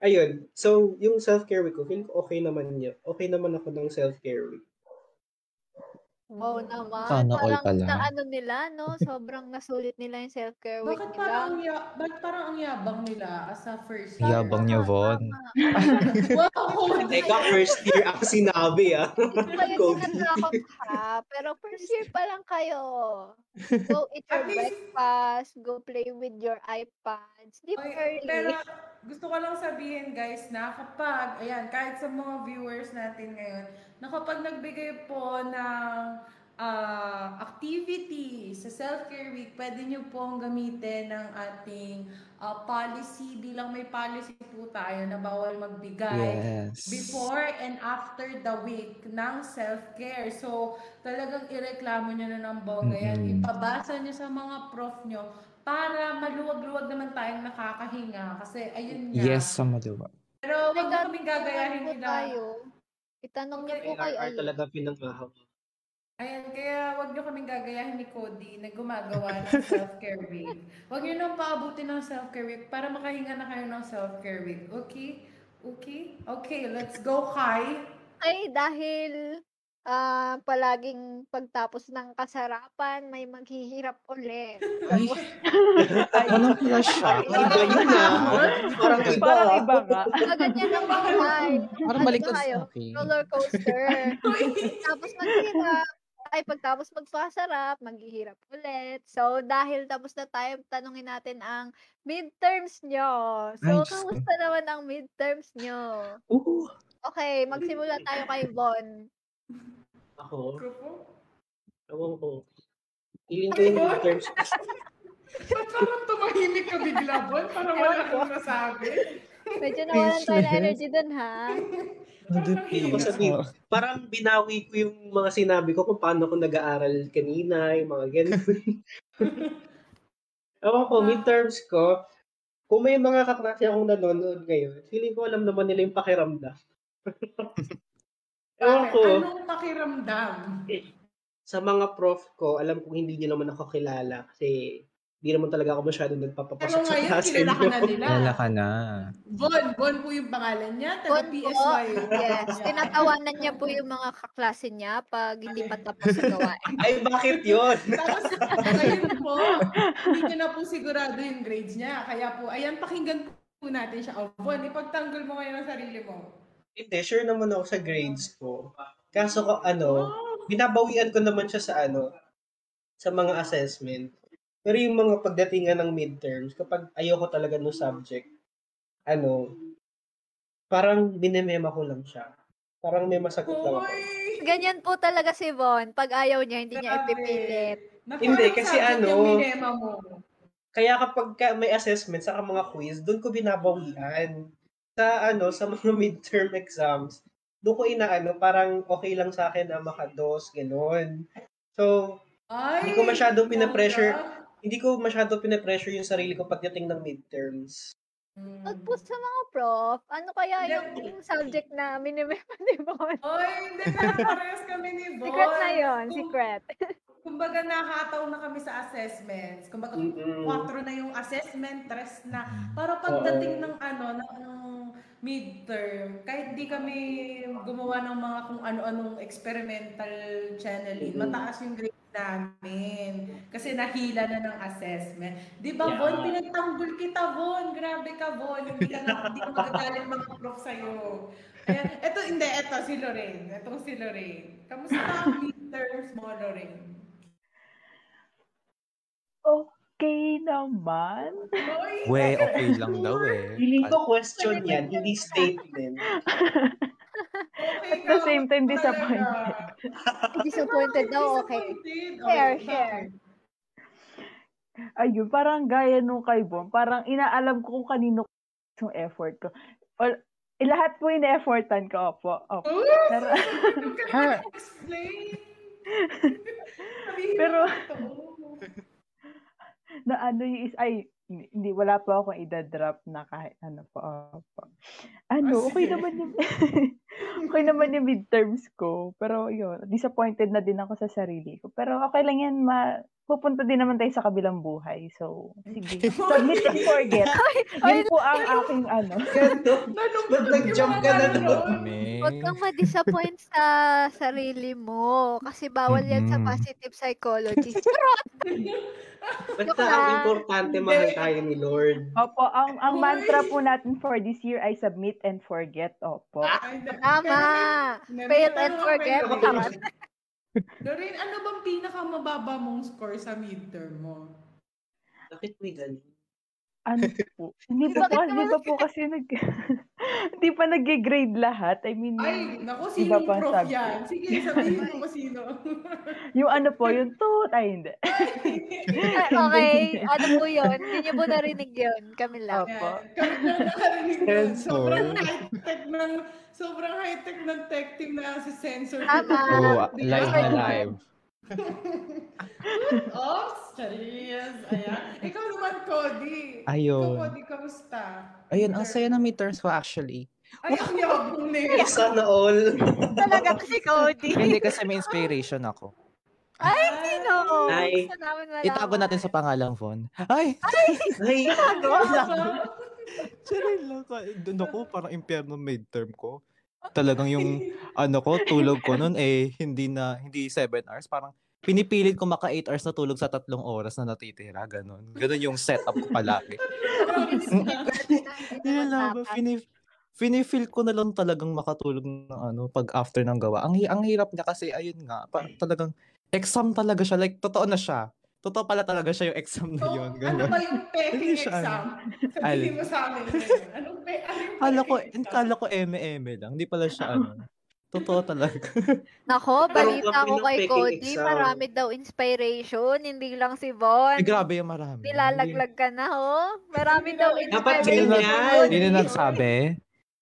Ayun. So, yung self-care week ko, feel okay naman niya. Okay naman ako ng self-care week. Wow naman. Sana all parang pala. na ano nila, no? Sobrang nasulit nila yung self-care week Bakit nila. parang, ang ya- bakit parang ang yabang nila as a first year? Yabang niya, Von. Wow! Teka, first year ako sinabi, ah. Hindi kayo Cody. tinatakot ha, pero first year pa lang kayo. Go eat your At least- breakfast, go play with your iPads. Di ba Oy, early? pero gusto ko lang sabihin guys na kapag, ayan, kahit sa mga viewers natin ngayon, na kapag nagbigay po ng ah, activity sa self-care week, pwede nyo pong gamitin ng ating ah, policy bilang may policy po tayo na bawal magbigay Yes. before and after the week ng self-care. So, talagang ireklamo nyo na ng bongga yan. Mm-mm. Ipabasa nyo sa mga prof nyo para maluwag-luwag naman tayong nakakahinga. Kasi, ayun nga. Yes, sa maluwa. Pero wag kaming gagayahin nila. tayo. Itanong niyo po kay Ali. talaga pinangahaw. Ayan, kaya wag nyo kaming gagayahin ni Cody na gumagawa ng self-care week. Wag nyo nang paabutin ng self-care week para makahinga na kayo ng self-care week. Okay? Okay? Okay, let's go, Kai. Ay, dahil ah palaging pagtapos ng kasarapan, may maghihirap ulit. Ay, ano pala siya? Iba yun, ah. Parang iba. Parang ah. iba nga. Ganyan ang buhay. Parang Ano baliktad tayo? sa akin. Roller coaster. tapos maghirap. Ay, pagtapos magpasarap, maghihirap ulit. So, dahil tapos na tayo, tanungin natin ang midterms nyo. So, ko. kamusta naman ang midterms nyo? Oo. Okay, magsimula tayo kay Von. Ako, Ako po? ewan ko. Feeling ko yung midterms. Ba't parang tumahimik ka bigla, Bon? Parang wala kang nasabi. Medyo nawalan tayo ng energy dun, ha? Ako sabihin, parang binawi ko yung mga sinabi ko kung paano ko nag-aaral kanina, yung mga ganun. Ewan ko, midterms ko, kung may mga kaklase akong nanonood ngayon, feeling ko alam naman nila yung pakiramdam. Ewan ko, Anong pakiramdam? sa mga prof ko, alam kong hindi nila naman ako kilala kasi hindi naman talaga ako masyadong Pero nagpapapasok sa ngayon, klase kilala ka na nyo. nila. Wala ka na. Bon, Bon po yung pangalan niya. Bon Taga po. PSY. Yes. Tinatawanan niya po yung mga kaklase niya pag hindi pa tapos ang gawain. Ay, bakit yun? Tapos, ngayon po, hindi niya na po sigurado yung grades niya. Kaya po, ayan, pakinggan po natin siya. Oh, Bon, ipagtanggol mo ngayon ang sarili mo. Hindi, sure naman ako sa grades ko. Kaso ko, ano, binabawian ko naman siya sa ano, sa mga assessment. Pero yung mga pagdatingan ng midterms, kapag ayoko talaga ng subject, ano, parang binemema ko lang siya. Parang may masagot lang ako. Ganyan po talaga si Von. Pag ayaw niya, hindi niya Grabe. ipipilit. Hindi, kasi subject ano, Yung minema mo. Kaya kapag ka may assessment sa mga quiz, doon ko binabawian. Sa ano, sa mga midterm exams, doon ko inaano, parang okay lang sa akin na makados, gano'n. So, Ay, Hindi ko masyadong pinapressure. hindi ko masyado pinapressure yung sarili ko pagdating ng midterms. Hmm. At po sa mga prof, ano kaya yung subject na minimema ni Von? Oy, hindi na parehas kami ni Bon. Secret na yun, Kung- secret. Kumbaga nakataw na kami sa assessments. Kumbaga Mm-mm. 4 na yung assessment, tres na. Para pagdating ng ano, ng midterm, kahit di kami gumawa ng mga kung ano-anong experimental channeling, Mm-mm. mataas yung grade namin. Kasi nahila na ng assessment. Di ba, Yeah. Von? Pinagtanggol kita, Von. Grabe ka, Von. Hindi ka, na, hindi ka magagalit mga prof sa'yo. Ayan. Eto, hindi. Eto, si Lorraine. Etong si Lorraine. Kamusta ang midterms mo, Lorraine? Okay naman. Oy, We, okay lang daw eh. Feeling ko question yan, hindi statement. okay At the ka same time, disappointed. Disappointed daw, okay. Share, Okay, share. Ayun, parang gaya nung kay Bon. Parang inaalam ko kung kanino yung effort ko. Or, Eh, lahat po ina-effortan ko, opo. opo. Ooh, Pero, Ha. explain. Pero, na ano yung is, ay, hindi, wala po akong idadrop na kahit ano po. Opo. Ano, Ah, okay sige. naman yung, okay naman yung midterms ko. Pero yun, disappointed na din ako sa sarili ko. Pero okay lang yan, ma, pupunta din naman tayo sa kabilang buhay. So, sige. Submit and forget. Yun po ang aking ano. Ba't nag-jump ka na doon? Huwag kang ma-disappoint sa sarili mo. Kasi bawal yan sa positive psychology. Charot! Basta ang importante, mahal tayo ni Lord. Opo, ang, ang mantra po natin for this year ay submit and forget. Opo. Ay, Tama! Fail and forget. Tama. Doreen, ano bang pinakamababa mong score sa midterm mo? Bakit may ganun? Ano po? Hindi pa hindi pa po kasi nag... hindi pa nag-grade lahat. I mean, Ay, naku, sinong pa prof sabi. yan? Sige, sabihin mo kung sino. yung ano po, yung toot, ay hindi. Ay, okay. Ano po yun? Hindi niyo po narinig yun. Kami lang. Opo. Kami lang nakarinig. Sensor. Sobrang high-tech ng, sobrang high-tech ng tech team na sa sensor. Tama. Oo, live na live. Oh, serious. Ayan. Ikaw naman, Cody. Ikaw, Ayun. Cody, kamusta? Ayun, ang saya ng midterms ko actually. Ay, ang yabang na yun. Sana all. Talaga si Cody. Hindi kasi may inspiration ako. Ay, sino? Ay. Malaman. Itago natin sa pangalang phone. Ay! Ay, Chill lang ka. Doon ako, parang impyerno midterm ko. Talagang yung ano ko, tulog ko noon eh hindi na hindi 7 hours, parang pinipilit ko maka 8 hours na tulog sa tatlong oras na natitira, ganun. Ganun yung setup ko palagi. Ba, fini, fini-feel ko na lang talagang makatulog ng ano, pag after ng gawa. Ang, ang hirap niya kasi, ayun nga, pa, talagang exam talaga siya. Like, totoo na siya. Totoo pala talaga siya yung exam na So, yun. ano Ganun. ba yung peking exam? Sabihin Alin? mo sa amin. Anong pe ano yung Kala ko, exam? kala ko eme-eme lang. Hindi pala siya ano. Totoo talaga. Nako, balita ko kay Cody, exam. marami daw inspiration, hindi lang si Von. Ay, grabe yung marami. Nilalaglag ka na, ho? Marami daw Dapat inspiration. ganyan. Sino nagsabi?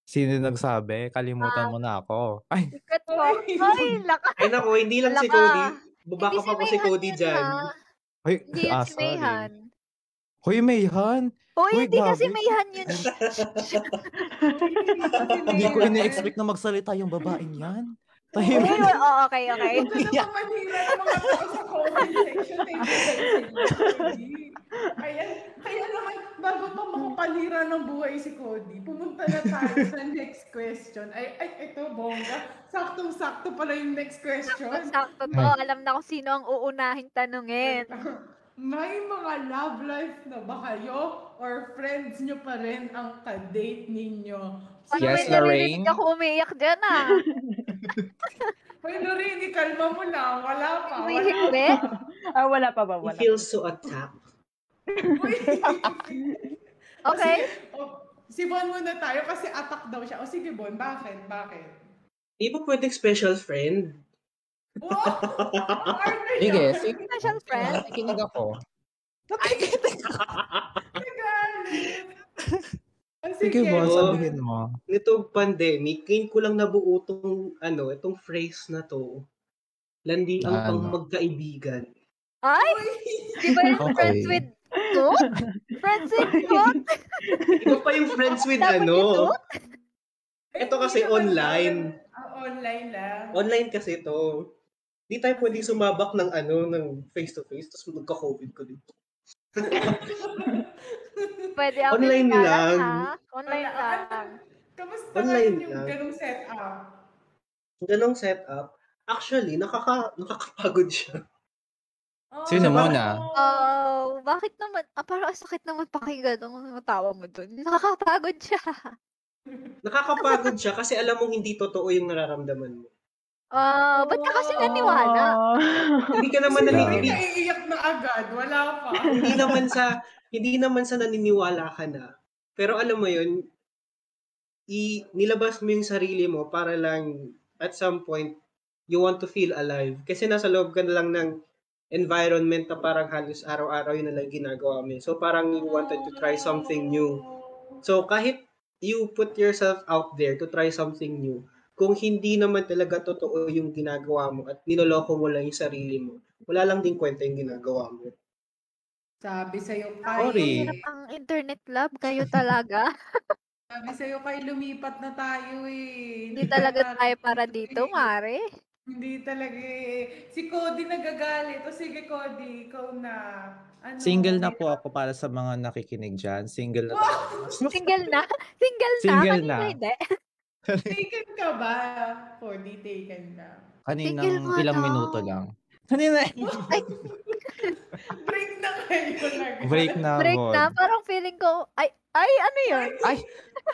Sino nagsabi? Kalimutan mo na ako. Ay, Sikat po. Ay, lakas. ay nako, hindi lang si Wala ka. Cody. Hindi pa ko si Cody dyan. ha? Hoy, Hindi yun ah, si sorry. Mayhan. Hoy, Mayhan. Uy, Uy, hindi kasi grabe. Mayhan yun. Hindi ko ina-expect na magsalita yung babaeng yan. Tahimik. oh, okay, okay. Na pamanira ng mga tao sa comment section. Thank you, thank you, Cody. Kaya, kaya naman, bago pa makapanira ng buhay si Cody, pumunta na tayo sa next question. Ay, ay, ito, bongga. Saktong-sakto pala yung next question. Sakto to. Alam na kung sino ang uunahing tanungin. May mga love life na ba kayo or friends nyo pa rin ang ka-date ninyo? Ano Yes, may Lorraine. naririnig ako umiiyak dyan, ah. Hoy, Lorraine, kalma mo lang. Wala pa. May Wala pa. Ah, wala pa ba? He Wala. feels so attacked. Okay. O, si Bon muna tayo kasi attack daw siya. O sige, Bon, bakit? Bakit? Di ba pwedeng special friend? Arte Sige, sige. Special friend. Nakikinig ako. Galit. Ah, Sige, boss, Oo. sabihin mo. Nito pandemic, ngayon ko lang nabuo tong, ano, itong phrase na to. Landi ang Ano? pang magkaibigan. Ay! Di ba yung Okay. friends with Toot? Friends with Toot? Ikaw pa yung friends with Dapat ano. yung Toot? Ito kasi online. Ah, online lang. Online kasi to. Di tayo pwedeng sumabak ng ano, ng face-to-face, tapos magka-COVID ko dito. Pwede ako Online lang. ha? Online Wala. lang. Kamusta Online yung lang. ganung setup? Ganong setup. Actually, nakaka, nakakapagod siya. Oh, Sino muna? Oh, bakit naman? Ah, parang ang sakit naman pakinggan ng tawa mo dun. Nakakapagod siya. Nakakapagod siya kasi alam mong hindi totoo yung nararamdaman mo. Ah, ba't ka kasi naniwala? Oh. Hindi ka naman Hindi naniniwala. ka iiyak na agad. Wala pa. hindi naman sa hindi naman sa naniniwala ka na. Pero alam mo yun, i nilabas mo yung sarili mo para lang at some point you want to feel alive. Kasi nasa loob ka na lang ng environment na parang halos araw-araw yun na lang ginagawa mo. So parang you wanted to try something new. So kahit you put yourself out there to try something new, kung hindi naman talaga totoo yung ginagawa mo at niloloko mo lang yung sarili mo, wala lang din kwenta yung ginagawa mo. Sabi sa'yo, Sorry. Kai. Hirap ang internet lab, kayo talaga. Sabi sa'yo, Kai, lumipat na tayo eh. Hindi talaga tayo para dito, Mare. Hindi talaga eh. Si Cody nagagalit. O sige, Cody, ikaw na. Ano? Single na po ako para sa mga nakikinig dyan. Single na Wow! Single na? Single na? Single na. hindi. Taken ka ba? Cody, taken ka. Kaninang Single ilang daw. minuto lang. Kanina. Break na kayo. Break na. Break God. na. Parang feeling ko, ay, ay, ano yun? Ay,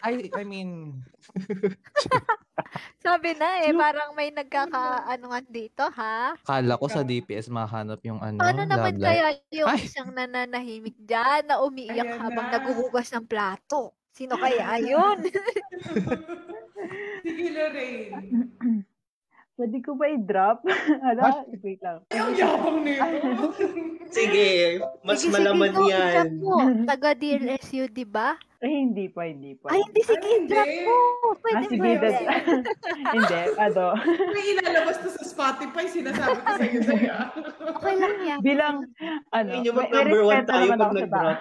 I, I mean, Sabi na eh, parang may nagkakaanuan dito, ha? kala ko sa DPS mahanap yung ano, Paano naman life. kaya yung Ay. isang nananahimik dyan na umiiyak Ayan habang na. naghuhugas ng plato? Sino kaya yun? Sige, Lorraine. Pwede ko ba i-drop? Ala, wait lang. Ay, ang yabang nito. Sige, mas Sige, malaman sige, yan. mo. Taga DLSU, di ba? Eh, hindi pa, hindi pa. Ay, hindi, sige, Ay, hindi. i-drop mo. Pwede, Ah, sige, that's... hindi, ano. May ilalabas to sa Spotify, sinasabi ko sa'yo sa'yo. Okay lang yan. Bilang, ano, Yun yung may, mag-number one tayo naman pag nag-drop.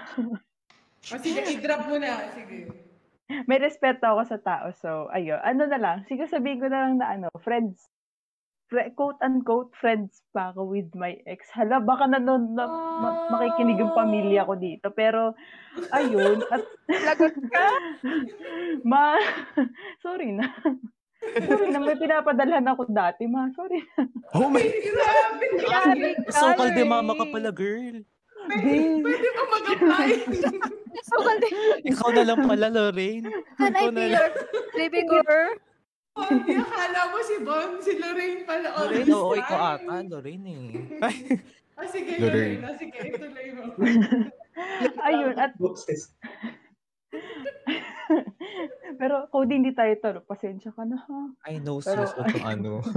O sige, i-drop mo na. Sige. May respeto ako sa tao. So, ayun. Ano na lang, siguro sabihin ko na lang na ano, friends. Fre- quote-unquote, friends pa ako with my ex. Hala, baka na, na, na ma- makikinig yung pamilya ko dito. Pero, ayun. At, Lagot ka. ma, sorry na. sorry na, may pinapadalhan ako dati, ma. Sorry na. Oh my, Grabe. Grabe ka. sokal de mama ka pala, girl. Pwede, pwede ba mag-apply? So, kaldi. Ikaw na lang pala, Lorraine. Can I be your baby girl? Hindi, akala mo si Bon, si Lorraine pala. all Lorraine, this oo, time. ikaw ata, Lorraine eh. Ay, Ah, sige, Lorraine. Lorraine. Ah, sige, ituloy mo. Ayun, at Boses. pero Cody, hindi tayo talo. Pasensya ka na ha. I know Pero- sis, itong ano.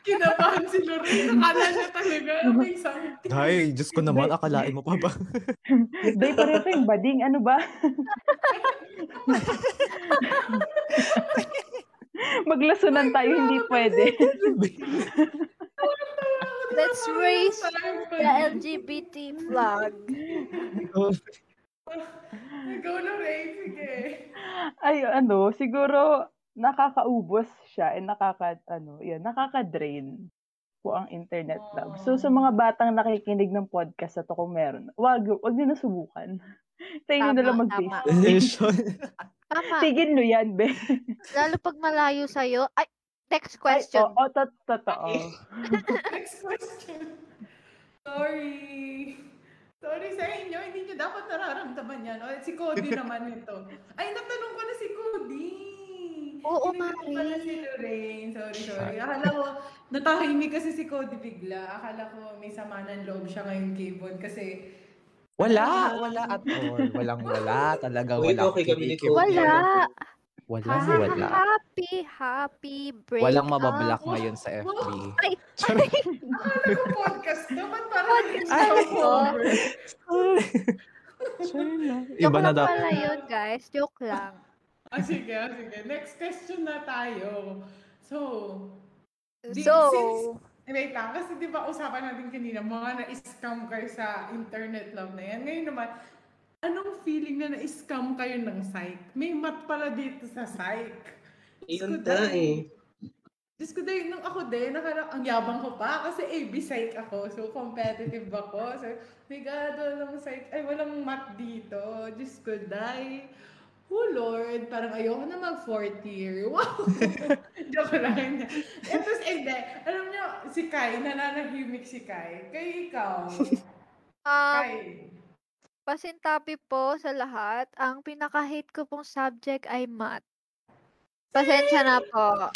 Kinabahan si Lorraine. Akala niya talaga may something. Ay, Diyos ko naman, akalain mo pa ba? Day pareho kayong bading. Ano ba? Maglasunan tayo, hindi pwede. Let's raise the LGBT flag. Ikaw, Lorraine. Sige. Ay, ano, siguro nakakaubos siya and nakaka, ano, yan, nakaka-drain po ang internet love. So, sa mga batang nakikinig ng podcast na to kung meron, wag, wag nyo na subukan. Tayo nyo na lang mag-face. Tama. Tigil nyo yan, be. Lalo pag malayo sa'yo. Ay, next Ay, question. oo, oh, tot- totoo. Next question. Sorry. Sorry sa inyo, hindi nyo dapat nararamdaman yan. O, si Cody naman ito. Ay, natanong ko na si Cody. Oo, Mari. pala si Lorraine. Sorry, sorry. Akala ko, natahimik kasi si Cody bigla. Akala ko may sama ng loob siya ngayon kay Bon kasi Wala, wala at all. Walang wala, talaga Wait, wala. okay kami ni. Cody. Wala. Wala, Ha- wala. Happy, happy break Walang mabablock ngayon sa FB. Ay, akala ko podcast to. Ba't parang Podcast Ay, to. Iba joke na lang daw. pala yun, guys. Joke lang. Ah, sige, ah, sige. Next question na tayo. So, Di- So, since- wait lang, kasi di ba usapan natin kanina, mga na-scam kayo sa internet love na yan. Ngayon naman, anong feeling na na-scam kayo ng psych? May mat pala dito sa psych. Yun ta eh. Diyos ko dahil, nung ako din, nakara- ang yabang ko pa kasi AB psych ako. So, competitive ako. So, my God, walang psych, ay, walang mat dito. Diyos ko dahil, oh Lord, parang ayoko na mag fourth year. Wow! Joke lang. Ito, hindi. Alam niyo, si Kai, nananahimik si Kai. Kay ikaw, um, Kai. pasintabi po sa lahat, ang pinaka-hate ko pong subject ay math. Pasensya na po.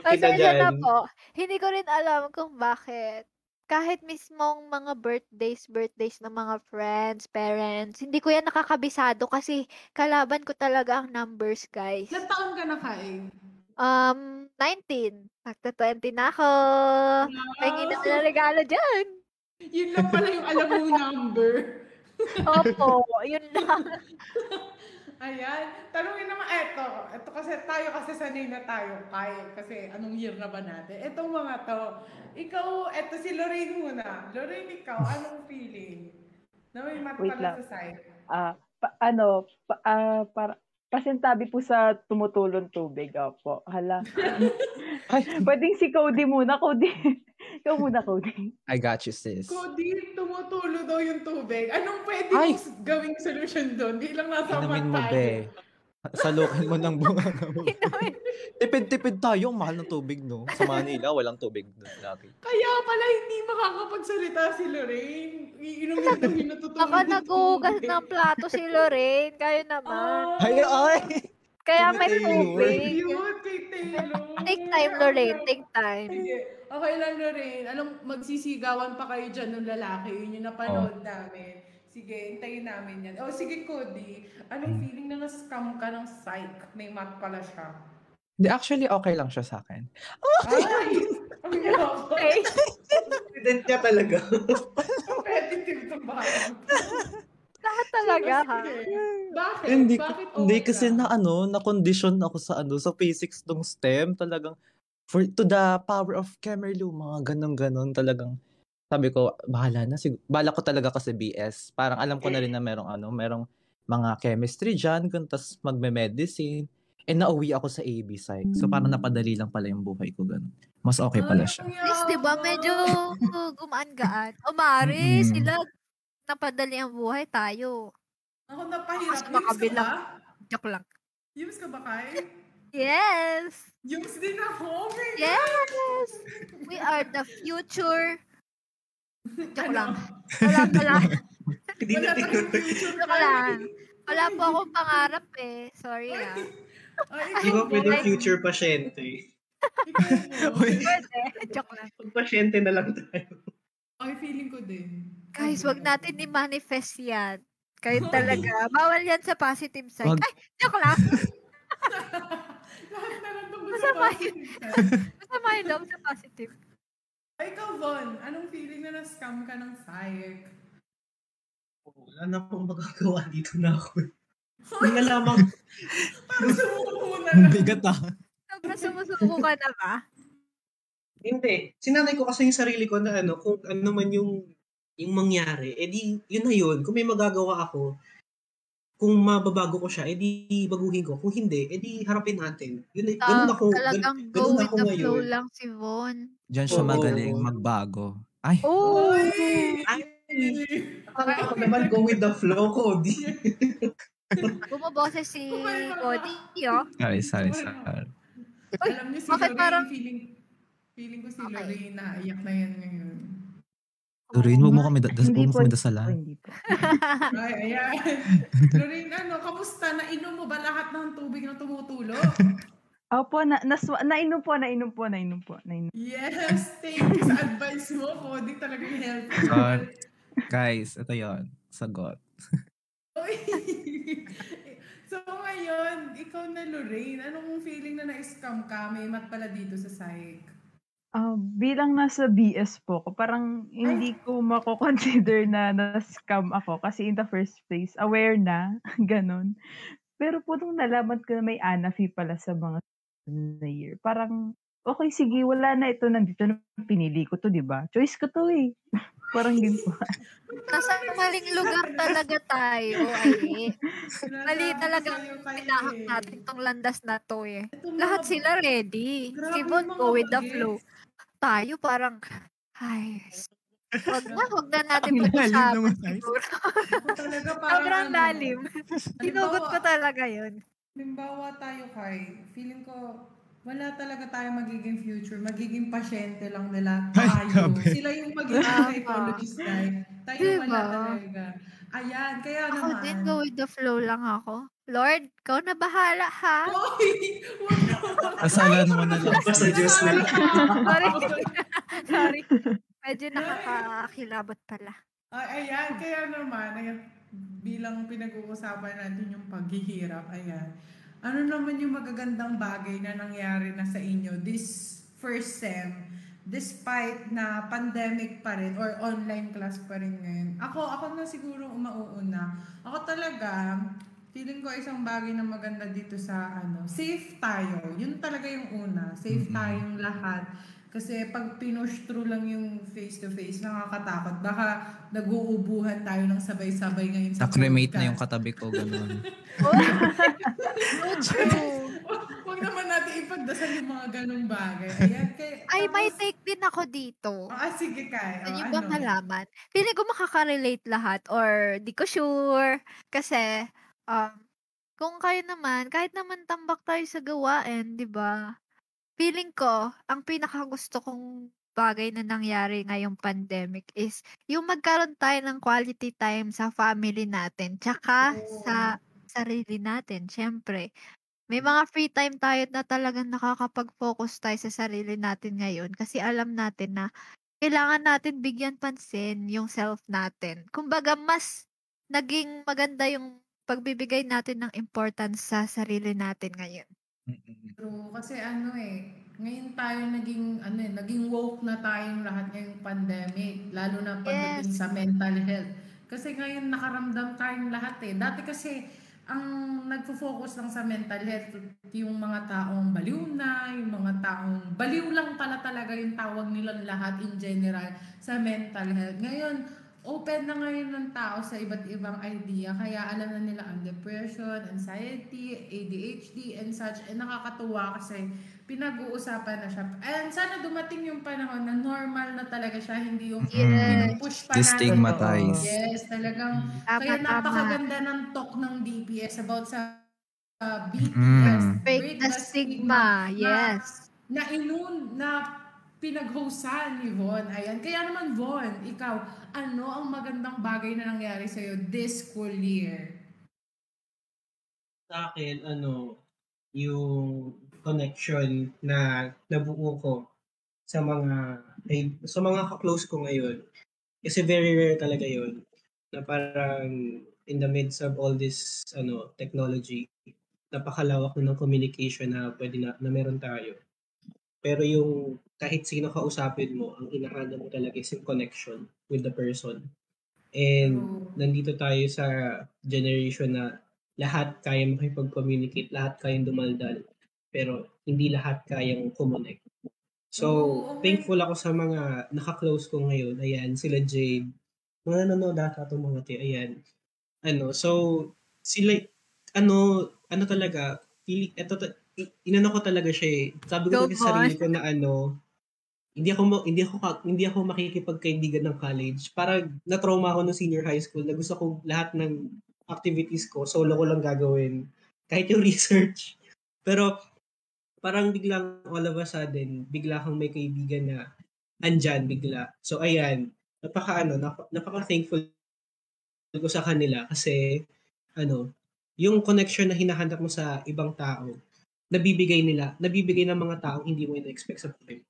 Pasensya na po. Hindi ko rin alam kung bakit. Kahit mismong mga birthdays, birthdays ng mga friends, parents, hindi ko yan nakakabisado kasi kalaban ko talaga ang numbers, guys. Ilan taon ka na, Kai? Um, 19. Magta 20 na ako. Pahingin na ng regalo dyan. Yun lang pala yung alam mong number. Opo, yun lang. Ayan. Tanungin naman, eto. Eto kasi tayo kasi sanay na tayo. Kaya, kasi anong year na ba natin? Etong mga to. Ikaw, eto si Lorraine muna. Lorraine, ikaw, anong feeling? Na may mat Wait pala lang. sa side. Ah, pa- ano, pa, ah, para, pasintabi po sa tumutulong tubig. Opo. Hala. Ay, Pwedeng si Cody muna. Cody. Ikaw muna, Cody. I got you, sis. Cody, tumutulo daw yung tubig. Anong pwede Ay! gawing solution doon? Bilang nasa mat Inumin mo, tayo. be. Salukin mo ng bunga mo. Tipid-tipid tayo. Ang mahal ng tubig, no? Sa Manila, walang tubig doon lagi. Kaya pala hindi makakapagsalita si Lorraine. Iinumin daw yung natutulog. Baka nagugas ng plato si Lorraine. Kayo naman. Ay, ay! Kaya may Taylor? tubig. Taylor. Take time, Lorraine. Take time. Sige. Okay lang, Lorraine. Anong magsisigawan pa kayo dyan ng lalaki? Yun yung napanood namin. Sige, hintayin namin yan. O sige, Cody. Anong feeling na na-scam ka ng psych? May mat pala siya. Hindi, actually, okay lang siya sa akin. Ay! Ang yabang. Okay. Confident niya talaga. Competitive to ba? Lahat talaga, ha? Bakit? Hindi, Bakit hindi okay kasi ka? na ano, na condition ako sa ano, sa physics ng STEM, talagang for to the power of Kemerlu, mga ganon-ganon talagang sabi ko, bahala na. Sig- bala ko talaga kasi BS. Parang alam ko na rin na merong ano, merong mga chemistry dyan, kung tas magme-medicine. And nauwi ako sa AB Psych. So parang napadali lang pala yung buhay ko ganun. Mas okay pala siya. Least, di ba, medyo gumaan-gaan. O, Mari, Mm-mm. sila napadali ang buhay tayo. Ako napahirap. Mas Yums ka makabilang. ba? Joke lang. Yums ka ba, Kai? Yes! Yums din ako. Oh. Yes! We are the future. Joke lang. Ano? Wala pala. Hindi Wala tayong future, Joke lang. Wala po akong pangarap eh. Sorry ah. Ay, Hindi ikaw ko pwede future pasyente. Pwede. Joke lang. Pag pasyente na lang tayo. Ay, feeling ko din. Guys, wag natin i-manifest yan. Kayo Hoy. talaga. Bawal yan sa positive side. Wag. Ay, joke lang. Lahat na lang tungkol sa Masama positive side. Masama yung loob sa positive. Ay, ikaw, Von, anong feeling na na-scam ka ng psych? Wala na akong magagawa dito na ako. Hindi na lamang, Parang sumuko na lang. Bigat ah. Sobrang sumusuko ka na ba? hindi. Sinanay ko kasi yung sarili ko na ano, kung ano man yung yung mangyari, edi yun na yun. Kung may magagawa ako, kung mababago ko siya, edi baguhin ko. Kung hindi, edi harapin natin. Yun, Ah, ganun ako, talagang gan- go ganun with ako the ngayon. flow lang si Von. Diyan siya Oo. magaling magbago. Ay, Oh! Ay, akala ko naman go with the flow, Cody. Bumaboses si ka. Cody, oh. sorry, sorry, sorry. Alam niyo si Lorraine, parang- feeling, feeling ko si Okay. Lorraine naiyak na yan ngayon. Doreen, huwag mo kami, da- das- Hindi huwag mo po. kami Oh, dasalan. hindi po. Ay, ayan. Lorraine, ano, kamusta? Nainom mo ba lahat ng tubig na tumutulo? Opo, na, naswa, nainom po, nainom po, nainom po, nainom. Yes, thank you sa advice mo. Cody talagang helpful. Ah, Guys, ito yon Sagot. So ngayon, ikaw na Lorraine, anong feeling na na-scam ka? May mat pala dito sa psych. Ah, bilang nasa BS po ko, parang hindi ko mako-consider na na-scam ako kasi in the first place, aware na, ganun. Pero po nung nalaman ko na may ANAFI pala sa mga na year, parang, okay, sige, wala na ito, nandito na, pinili ko to, di ba? Choice ko to eh. Parang din po. Nasa maling lugar talaga tayo, ay. Mali talaga Kai, pinahak natin tong landas na to eh. Lahat sila ready. Si yung go with the flow. Tayo parang, ay, wag na, wag na natin pag-usapan talaga parang Sobrang ano, lalim. Sinugot ko talaga yun. Halimbawa tayo kay, feeling ko, wala talaga tayo magiging future. Magiging pasyente lang nila. Ay, Tayo. Sila yung magiging psychologist tayo. Tayo Diba? wala talaga. Ayan, kaya Ako naman. din, go with the flow lang ako. Lord, ikaw na bahala ha. Oy! Kasalan mo na lang. Basta Diyos na lang. Sorry. Sorry. Medyo nakakakilabot pala. Ay, ayan, kaya naman, ayan, bilang pinag-uusapan natin yung paghihirap, ayan. Ano naman yung magagandang bagay na nangyari na sa inyo this first sem, despite na pandemic pa rin or online class pa rin ngayon? Ako, ako na siguro umauuna. Ako talaga, feeling ko isang bagay na maganda dito sa ano, safe tayo. Yun talaga yung una. Safe Mm-mm. tayong lahat. Kasi pag pinush through lang yung face-to-face, nakakatakot. Baka nag-uubuhan tayo ng sabay-sabay ngayon sa Na-cremate na yung katabi ko, gano'n. So true. Huwag naman natin ipagdasal yung mga ganong bagay. Ayan, kay, Ay, may take din ako dito. Ah, sige, Kai. Ano Oh, yung ano? bang malaman? Feeling ko makaka-relate lahat or di ko sure. Kasi, um, kung kayo naman, kahit naman tambak tayo sa gawain, di ba? Feeling ko, ang pinakagusto kong bagay na nangyari ngayong pandemic is yung magkaroon tayo ng quality time sa family natin, tsaka Oo. sa sarili natin, syempre. May mga free time tayo na talagang nakakapag-focus tayo sa sarili natin ngayon kasi alam natin na kailangan natin bigyan pansin yung self natin. Kumbaga, mas naging maganda yung pagbibigay natin ng importance sa sarili natin ngayon. Mm-mm. True. Kasi ano eh, ngayon tayo naging, ano eh, naging woke na tayong lahat ngayong pandemic. Lalo na pagdating Yes. sa mental health. Kasi ngayon nakaramdam tayong lahat eh. Dati kasi, ang nagfo-focus lang sa mental health, yung mga taong baliw na, yung mga taong baliw lang pala talaga yung tawag nilang lahat in general sa mental health. Ngayon, open na ngayon ng tao sa iba't ibang idea. Kaya alam na nila ang depression, anxiety, ADHD, and such. And nakakatuwa kasi pinag-uusapan na siya. And sana dumating yung panahon na normal na talaga siya, hindi yung Yes. push pa natin. Destigmatize. Yes, talagang Tama, kaya tama. napakaganda ng talk ng DPS about sa uh, BTS. Mm. Break the stigma. Yes. Na, na inun, na pinag-hosan ni Von. Ayan. Kaya naman, Von, ikaw, ano ang magandang bagay na nangyari sa'yo this school year? sa akin, ano, yung connection na nabuo ko sa mga sa mga ka-close ko ngayon. Kasi very rare talaga yon na parang in the midst of all this ano technology, napakalawak na ng communication na pwede na, na meron tayo. Pero yung kahit sino kausapin mo, ang inaanda mo talaga is yung connection with the person. And True. nandito tayo sa generation na lahat kaya makipag-communicate, lahat kayang dumaldal, pero hindi lahat kayang kumonek. So, Oo, okay. thankful ako sa mga naka-close ko ngayon. Ayan, sila Jade. Mga nanonood ata itong mga ti. Ayan. Ano, so, sila, ano, ano talaga, feeling, eto, inano ko talaga siya eh. Sabi ko Go, sa sarili ko na ano, hindi ako hindi ako hindi ako makikipagkaibigan ng college. Parang na-trauma ako ng senior high school na gusto ko lahat ng activities ko solo ko lang gagawin. Kahit yung research. Pero parang biglang all of a sudden, bigla kang may kaibigan na andyan bigla. So ayan, napaka ano, nap- napaka thankful ko sa kanila kasi ano, yung connection na hinahanap mo sa ibang tao, nabibigay nila, nabibigay ng mga tao hindi mo ina-expect sa buhay.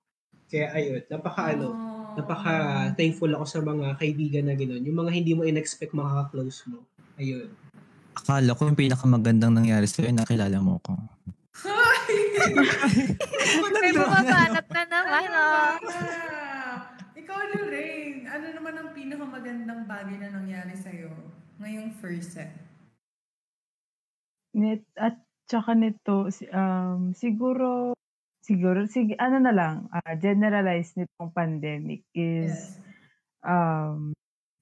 Kaya ayun, napaka ano, Oh. napaka thankful ako sa mga kaibigan na gano'n. Yung mga hindi mo in-expect makaka-close mo. Ayun. Akala ko yung pinakamagandang nangyari sa'yo, nakilala mo ko. May bumabanat na naman. Ah, Ikaw, Lorraine, ano naman ang pinakamagandang bagay na nangyari sa'yo ngayong first set? Net, at tsaka nito, um, siguro, siguro, sige, ano na lang, ah, generalize nitong pandemic is, Yes. um,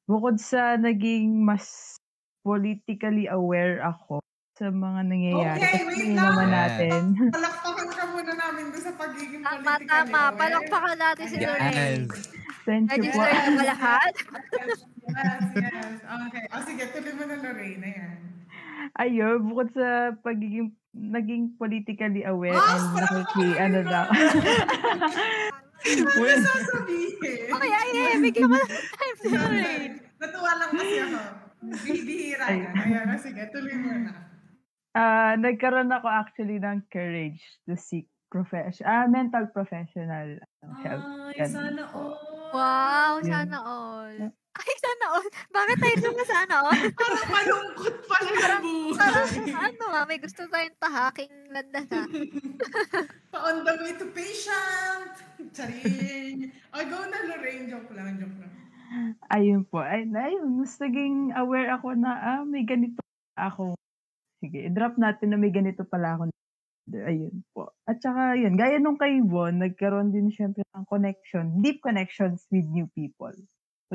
bukod sa naging mas politically aware ako sa mga nangyayari. Okay, kasi wait lang. naman Yeah. natin. Palakpakan ka muna namin doon sa pagiging Tama, politically tama. aware. Palakpakan natin si Yes. Lorraine. Thank you po. Na lahat? Yes, yes. Okay. O sige, tuloy mo na Lorraine. Ayan. Ayun, bukod sa pagiging naging politically aware Ah, and nakiki, ano lang. Ano sasabihin? Okay, ay, ay, bigyan mo ng time si Lorraine. Natuwa lang kasi ako. Bihira Ay. yan. Ayan, sige, tuloy mo na. Ah, nagkaroon ako actually ng courage to seek profession, ah, mental professional ano, help. Ay, sana all. Wow, sana all. Ay, sana all. Bakit tayo naman sana all? Parang malungkot pala yung buhay. Parang, ano ah, may gusto tayong tahaking landas ah. Pa on the way to patient. Charing. Ay, go na Lorraine. Joke lang, joke lang. Ayun po. Ay, ayun, mas naging aware ako na ah, may ganito ako sige, i-drop natin na may ganito pala ako. Ayun po. At saka, yun, gaya nung kay Von, nagkaroon din syempre ng connection, deep connections with new people.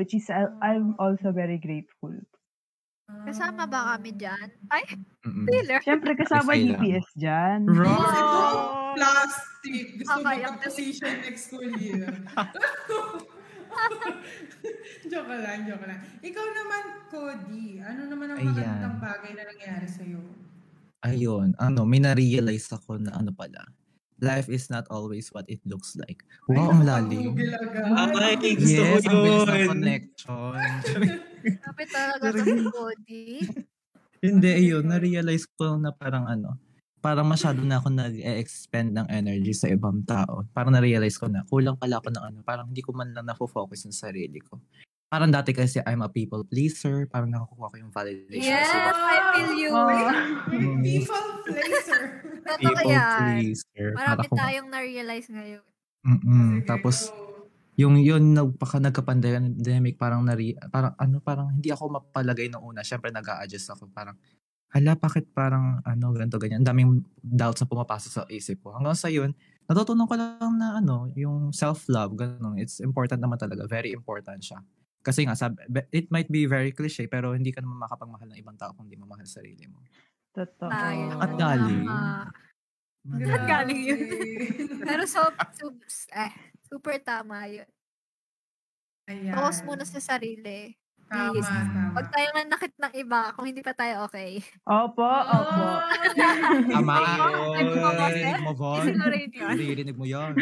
Which is, I- I'm also very grateful. Kasama ba kami dyan? Ay, Mm-mm. Taylor. Siyempre, kasama kailangan. DPS dyan. Oh. plastic. Gusto mo Okay, ang pag-position next school year. joke lang, joke lang. Ikaw naman, Cody, ano naman ang Ayan. magandang bagay na nangyari sa'yo? Ayun, ano, may na-realize ako na ano pala, life is not always what it looks like. Wow, ang lalim. Ay, gusto Yes, ko ang bilis ng yun. connection. Sabi talaga sa body. Hindi, ayun, na-realize ko na parang ano, parang masyado na ako nag-expend ng energy sa ibang tao. Parang na-realize ko na, kulang pala ako ng ano, parang hindi ko man lang na-focus sa sarili ko. Parang dati kasi I'm a people pleaser, parang nakukuha ko yung validation Yes, sa iba. I feel you. Oh. Mm. People. Totoo People pleaser. Marami Para tayong na-realize ngayon. Mm-mm. Tapos, yung yun nagpaka nagka-pandemic parang nari parang ano parang hindi ako mapalagay nung una syempre nag-a-adjust ako parang hala bakit parang ano ganito ganyan ang daming doubts na pumapasok sa isip ko hanggang sa yun natutunan ko lang na ano yung self love ganun it's important naman talaga very important siya kasi nga sabi, it might be very cliche pero hindi ka naman makapagmahal ng ibang tao kung hindi mo mahal sa sarili mo Totoo. Tayo. At galing. Saan galing yun? Pero so, so eh, super tama yun. Ayan. Focus muna sa sarili. Tama, Please. tama. Huwag tayo manakit ng iba kung hindi pa tayo okay. Opo, opo. Tama. Naririnig mo, Von. Yun. Naririnig mo yan.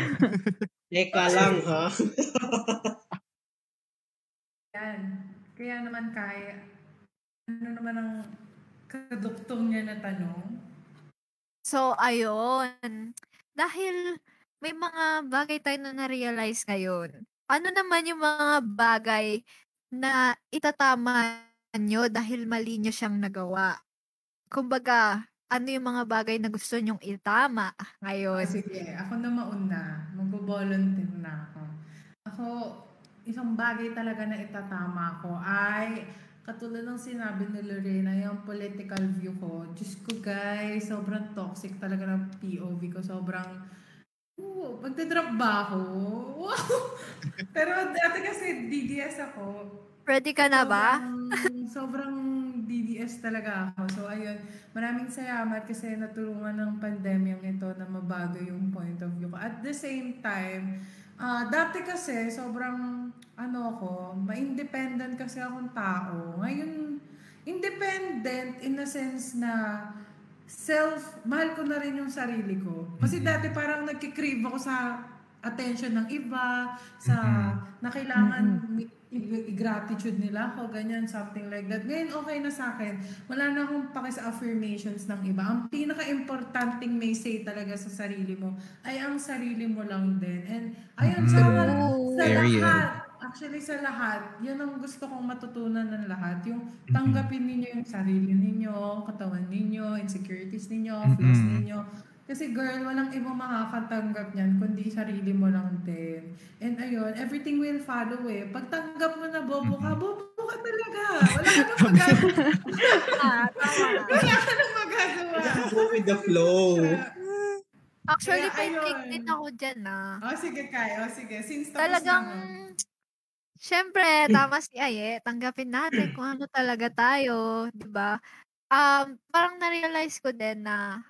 Teka lang, ha? Yan. Kaya naman kaya, ano naman ang kaduktong niya na tanong? So, ayun. Dahil may mga bagay tayo na na-realize ngayon. Ano naman yung mga bagay na itatama nyo dahil mali nyo siyang nagawa? Kumbaga, ano yung mga bagay na gusto nyong itama ngayon? Sige, ako na mauna. Mag-volunteer na ako. Ako, isang bagay talaga na itatama ko ay katulad ng sinabi ni Lorena, yung political view ko. Diyos ko guys, sobrang toxic talaga ng POV ko. Sobrang, oo, magdadrop ba ako? Pero dati kasi DDS ako. Ready ka na ba? Sobrang, sobrang DDS talaga ako. So, ayun. Maraming salamat kasi natulungan ng pandemyang ito na mabago yung point of view ko. At the same time, ah dati kasi sobrang, ano ako, ma-independent kasi akong tao. Ngayon, independent in the sense na self, mahal ko na rin yung sarili ko. Kasi dati parang nagkikrave ako sa attention ng iba, sa na kailangan i- i-gratitude nila ako, ganyan, something like that. Ngayon, okay na sa akin. Wala na akong paki sa affirmations ng iba. Ang pinaka-importanting may say talaga sa sarili mo ay ang sarili mo lang din. And ayun, sa, True. sa Period. lahat, actually sa lahat, yun ang gusto kong matutunan ng lahat. Yung tanggapin ninyo yung sarili ninyo, katawan ninyo, insecurities ninyo, flaws Mm-mm. ninyo. Kasi girl, walang ibang makakatanggap niyan kundi sarili mo lang din. And ayun, everything will follow eh. Pag tanggap mo na bobo ka, bobo ka talaga. Wala ka nang magagawa. Ah, tama. Wala ka nang magagawa. Go with the flow. Actually, Kaya, take din ako dyan ah. Oh, sige, Kai. Oh, sige. Since tapos Talagang, na ako. syempre, tama si Aye, tanggapin natin kung ano talaga tayo, di ba? Um, parang na-realize ko din na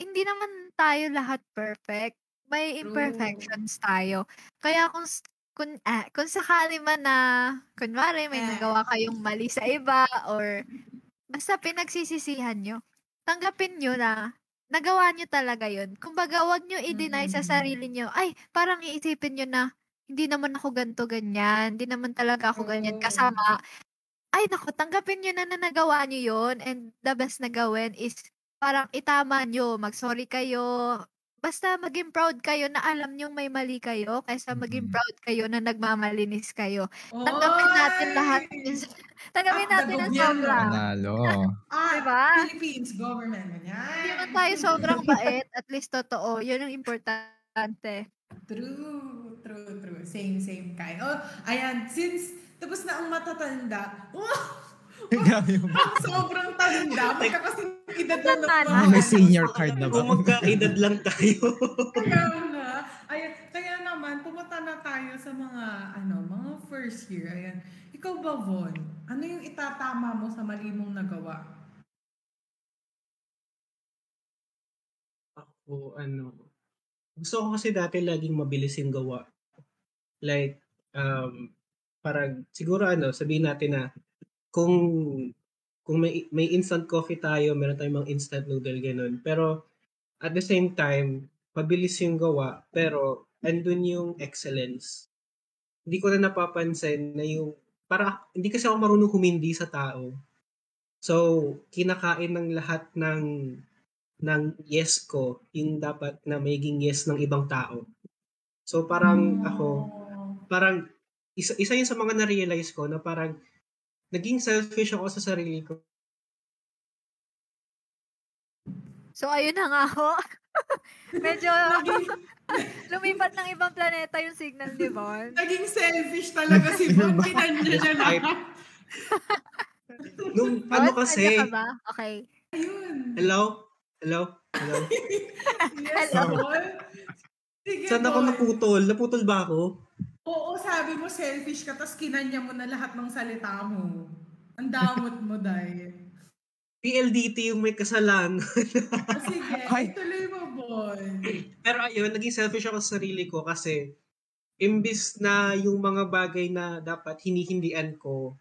hindi naman tayo lahat perfect. May True. imperfections tayo. Kaya kung kung, ah, kung sakali man na, kunwari, may nagawa kayong mali sa iba or basta pinagsisisihan nyo, tanggapin nyo na nagawa nyo talaga yun. Kumbaga, wag nyo i-deny sa Mm. sarili nyo. Ay, parang iisipin nyo na, hindi naman ako ganto ganyan. Hindi naman talaga ako ganyan kasama. Ay, naku, tanggapin nyo na na nagawa nyo yun. And the best na gawin is parang itama nyo. Mag-sorry kayo. Basta maging proud kayo na alam nyo may mali kayo kaysa maging proud kayo na nagmamalinis kayo. Tanggapin natin lahat. tanggapin Ah, natin ang sobra. Panalo. Ah, Diba? Philippines government. Ganyan. Hindi naman tayo sobrang bait. At least totoo. Yun ang importante. True, true, true. Same, same, Kai. Oh, ayan, since tapos na ang matatanda, yung Sobrang tanda. Magka kasi edad na Tanda na. Ah, may senior card na ba? Kung magkaedad lang tayo. Kaya nga. Ayan, kaya naman, pumunta na tayo sa mga, ano, mga first year. Ayan. Ikaw ba, Von? Ano yung itatama mo sa mali mong nagawa? Ako, ano, gusto ko kasi dati laging mabilis yung gawa. Like, um, parang, siguro ano, sabihin natin na, kung, kung may, may instant coffee tayo, meron tayong mga instant noodle, ganun. Pero, at the same time, mabilis yung gawa, pero, andun yung excellence. Hindi ko na napapansin na yung, para, hindi kasi ako marunong humindi sa tao. So, kinakain ng lahat ng ng yes ko, yung dapat na maging yes ng ibang tao. So parang ako, Oh. parang isa, isa yun sa mga na-realize ko na parang naging selfish ako sa sarili ko. So, ayun na nga ho. Medyo Naging, lumipat ng ibang planeta yung signal ni Von. naging selfish talaga si Von. Pinanya niya na. Nung ano kasi, andyan ka ba? Okay. Ayun. hello? Hello? Hello? Yes, Hello. Sige, Saan ako naputol? Naputol ba ako? Oo, sabi mo selfish ka, tapos kinanya mo na lahat ng salita mo. Ang damot mo dahil. PLDT yung may kasalanan. Ah, Sige, Ay. ituloy mo, Bon. Pero ayun, naging selfish ako sa sarili ko kasi imbis na yung mga bagay na dapat hinihindian ko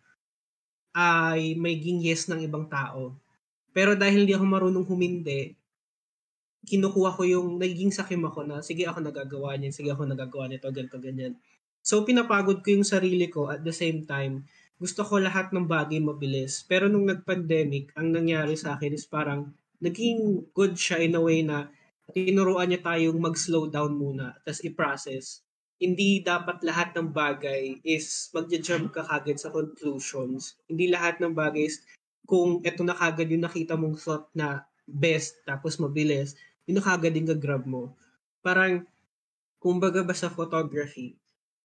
ay maging yes ng ibang tao. Pero dahil hindi ako marunong humindi, kinukuha ko yung nagiging sakim ako na sige ako nagagawa niyan, sige ako nagagawa nito, ganito, ganyan. So pinapagod ko yung sarili ko at the same time, gusto ko lahat ng bagay mabilis. Pero nung nag-pandemic, ang nangyari sa akin is parang naging good siya in a way na tinuruan niya tayong mag-slow down muna, tapos i-process. Hindi dapat lahat ng bagay is mag-jump ka kagad sa conclusions. Hindi lahat ng bagay is kung eto na kagad yung nakita mong thought na best, tapos mabilis, yun na kagad yung grab mo. Parang, kumbaga ba sa photography,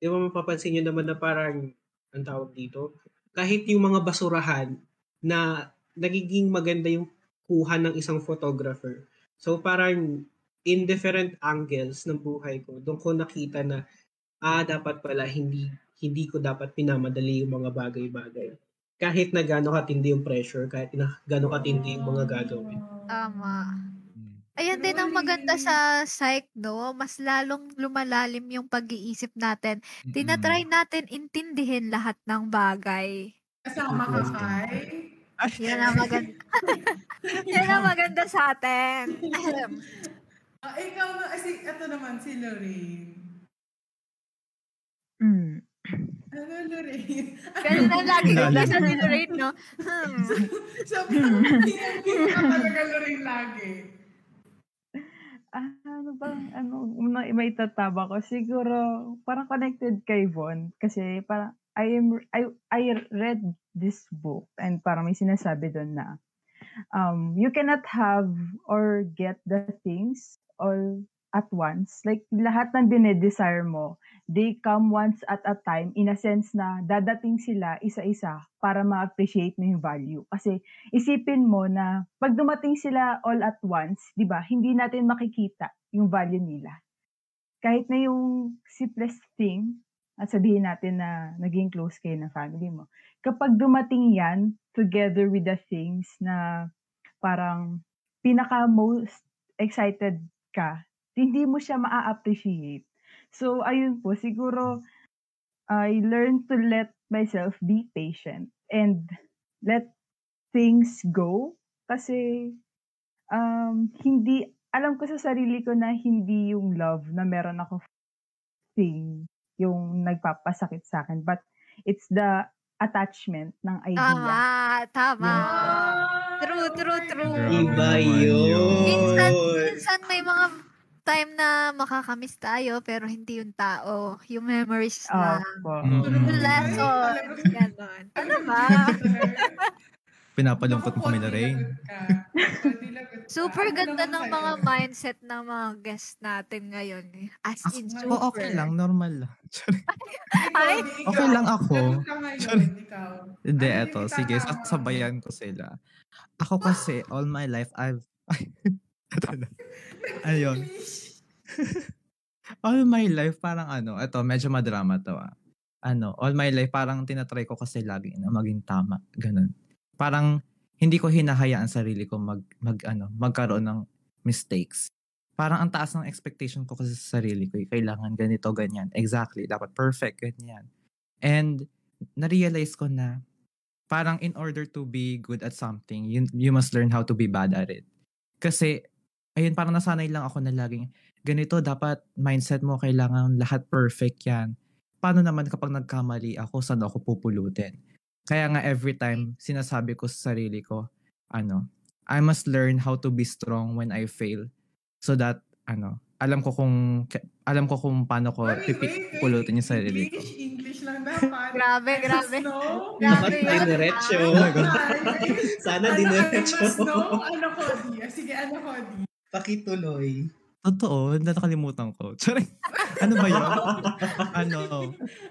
di ba mapapansin nyo naman na parang, ang tawag dito, kahit yung mga basurahan na nagiging maganda yung kuha ng isang photographer. So parang in different angles ng buhay ko, doon ko nakita na ah dapat pala hindi hindi ko dapat pinamadali yung mga bagay-bagay. Kahit na gaano katindi yung pressure, kahit na gaano katindi yung mga gagawin. Tama. Ayan din ang maganda sa psych, no? Mas lalong lumalalim yung pag-iisip natin. Tinatry natin intindihin lahat ng bagay. Kasama ka kay. Yan ang maganda. Yan ang maganda sa atin. Ah, ikaw na, kasi ito naman si Lorraine. Mm. Ano, Lorraine? Ganun na lagi ko sa Lorraine, no? Hmm. Sabi ko, pinag ka talaga Lorraine lagi. Ah, ano bang, ano, una, may tataba ko. Siguro, parang connected kay Von. Kasi parang, I am, I, I read this book and parang may sinasabi doon na, um, you cannot have or get the things all at once. Like, lahat ng dinedesire mo, they come once at a time in a sense na dadating sila isa-isa para ma-appreciate mo yung value. Kasi isipin mo na pag dumating sila all at once, 'di ba? Hindi natin makikita yung value nila. Kahit na yung simplest thing, at sabihin natin na naging close kayo ng family mo. Kapag dumating yan together with the things na parang pinaka most excited ka, hindi mo siya maa-appreciate. So, ayun po, siguro, I learned to let myself be patient and let things go kasi um, hindi, alam ko sa sarili ko na hindi yung love na meron ako thing yung nagpapasakit sa akin but it's the attachment ng idea. Tama, tama. Ah, True, true, true. Iba Minsan, yun! minsan may mga time na makakamiss tayo pero hindi yung tao. Yung memories na. Opo. Mm. Yung lessons. Ganon. Ano ba? Pinapalungkot mo kami na rin. Super ganda ng mga mindset ng mga guests natin ngayon. eh. As in, Ako- super. Oo, okay lang. Normal lang. Ay, okay lang ako. Hindi, yung eto. Sige, sasabayan ko sila. Ako kasi, all my life, I've... Ayun. All my life, parang ano, eto, medyo madrama to ah. Ano, all my life, parang tinatry ko kasi lagi na maging tama. Ganun. Parang, hindi ko hinahayaan sarili ko mag, mag, ano, magkaroon ng mistakes. Parang ang taas ng expectation ko kasi sa sarili ko. eh, Kailangan ganito, ganyan. Exactly. Dapat perfect, ganyan. And, na-realize ko na, parang in order to be good at something, you, you must learn how to be bad at it. Kasi, ayun, parang nasanay lang ako na laging, ganito, dapat mindset mo, kailangan lahat perfect yan. Paano naman kapag nagkamali ako, saan ako pupulutin? Kaya nga every time, sinasabi ko sa sarili ko, ano, I must learn how to be strong when I fail. So that, ano, alam ko kung, alam ko kung paano ko Wait, pipi- wait, wait. pulutin yung sarili ko. English, English lang dapat. Grabe, grabe. must know. Grabe Dapat. Sana Ano, dinerecho. Ano, Cody? Ah, Sige, ano, Cody? Pakituloy. Totoo, nakalimutan ko. Sorry. ano ba yun? ano?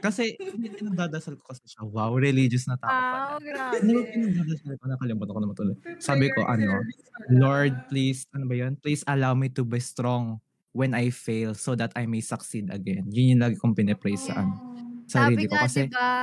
Kasi, pinagdadasal ko kasi siya. Wow, religious na tao pala. Wow, grabe. Ano pinagdadasal ko? Nakalimutan ko naman tuloy. Sabi ko, ano, Lord, please, ano ba yun? Please allow me to be strong when I fail so that I may succeed again. Yun yung lagi kong pinipray sa, ano, Sabi sarili ko. nga, Kasi, diba?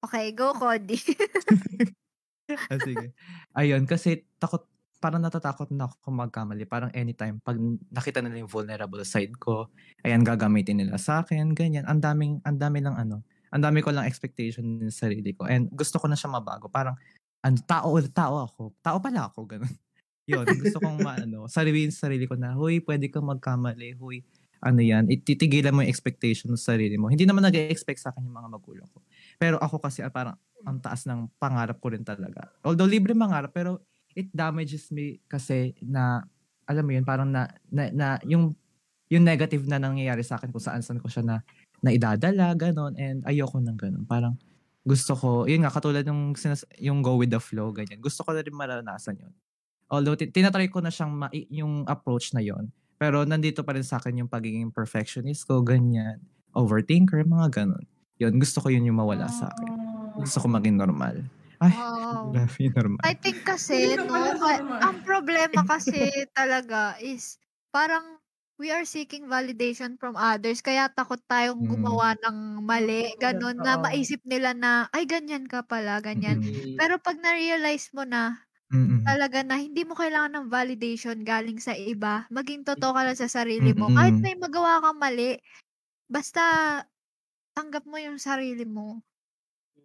Okay, go, Cody. ah, sige. Ayun, kasi takot, parang natatakot na ako magkamali. Parang anytime, pag nakita nila yung vulnerable side ko, ayan, gagamitin nila sa akin, ganyan. Ang daming, ang dami lang ano, ang dami ko lang expectation sa sarili ko. And gusto ko na siya mabago. Parang, ano, tao, tao ako. Tao pala ako, ganun. Yun, gusto kong maano, sariwin sa sarili ko na, huy, pwede kang magkamali, huy, ano yan, ititigilan mo yung expectation sa sarili mo. Hindi naman nag-expect sa akin yung mga magulang ko. Pero ako kasi ah, parang ang taas ng pangarap ko rin talaga. Although libre mangarap, pero it damages me kasi na, alam mo yun, parang na, na, na yung, yung negative na nangyayari sa akin kung saan saan ko siya na, na idadala, ganon, and ayoko ng ganon. Parang, gusto ko, yun nga, katulad yung, sinas, yung go with the flow, ganyan. Gusto ko na rin maranasan yun. Although, tin- tinatry ko na siyang, ma- yung approach na yon pero nandito pa rin sa akin yung pagiging perfectionist ko, ganyan. Overthinker, mga ganon. Yun, gusto ko yun yung mawala sa akin. Gusto ko maging normal. Ay, Wow. grabe yung normal. I think kasi, no, ang problema kasi talaga is, parang, we are seeking validation from others, kaya takot tayong Mm. gumawa ng mali, ganun, na maisip nila na, ay, ganyan ka pala, ganyan. Mm-mm. Pero pag na-realize mo na, Mm-mm. talaga na hindi mo kailangan ng validation galing sa iba, maging totoo ka lang sa sarili mo. Kahit Mm-mm. may magawa kang mali, basta tanggap mo yung sarili mo.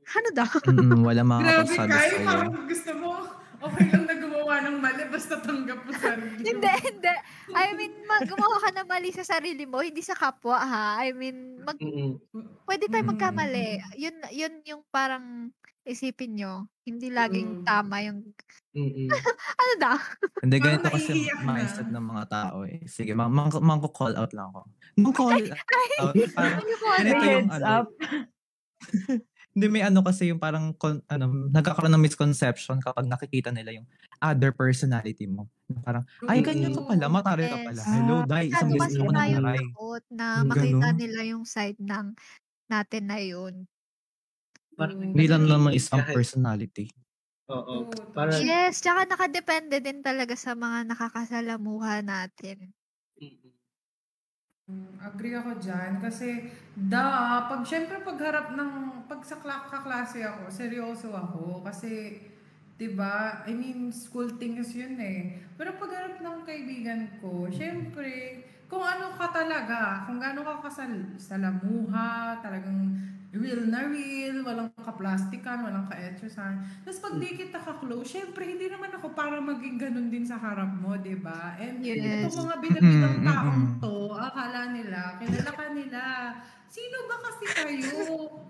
Ano daw? Mm-mm, wala Grabe makakapagsabi ka, sa'yo. parang gusto mo, okay lang na gumawa ng mali, basta tanggap mo sarili mo. hindi, hindi. I mean, mag- gumawa ka ng mali sa sarili mo, hindi sa kapwa ha. I mean, mag, pwede tayo Mm. magkamali. Yun, yun yung parang isipin nyo. Hindi laging Mm. tama yung, ano daw? Hindi, Parang ganito kasi mindset ng mga tao eh. Sige, mang, mang, mang call out lang ako. Mang call out. Parang, Ano ko, Ganito May yung ano. Hindi may ano kasi yung parang kon- ano, nagkakaroon ng misconception kapag nakikita nila yung other personality mo. Parang, ay, ganyan ka pala, matari ka pala. Yes. Hello, Ah, dai, isang Masyado beses kasi ako tayo nag-try. takot na Yung makita ganun. nila yung side ng natin na yun. Parang Mm. Hindi lang naman isang kahit- personality. Oo. Oo, Parang, Yes, tsaka nakadepende din talaga sa mga nakakasalamuha natin. Mm, Agree ako dyan. Kasi, da, pag, syempre pagharap ng, pag sa kla- kaklase ako, seryoso ako. Kasi, 'di ba I mean, school things yun eh. Pero pagharap ng kaibigan ko, syempre, kung ano ka talaga, kung gaano ka kasal, salamuha, talagang real na real, walang kaplastikan, walang ka-etchosan. Tapos pag di kita ka-close, syempre, hindi naman ako para maging ganun din sa harap mo, 'di ba And Yes. itong mga binabilang Mm-mm, taong mm-mm. to, akala nila, kilala ka nila. Sino ba kasi kayo?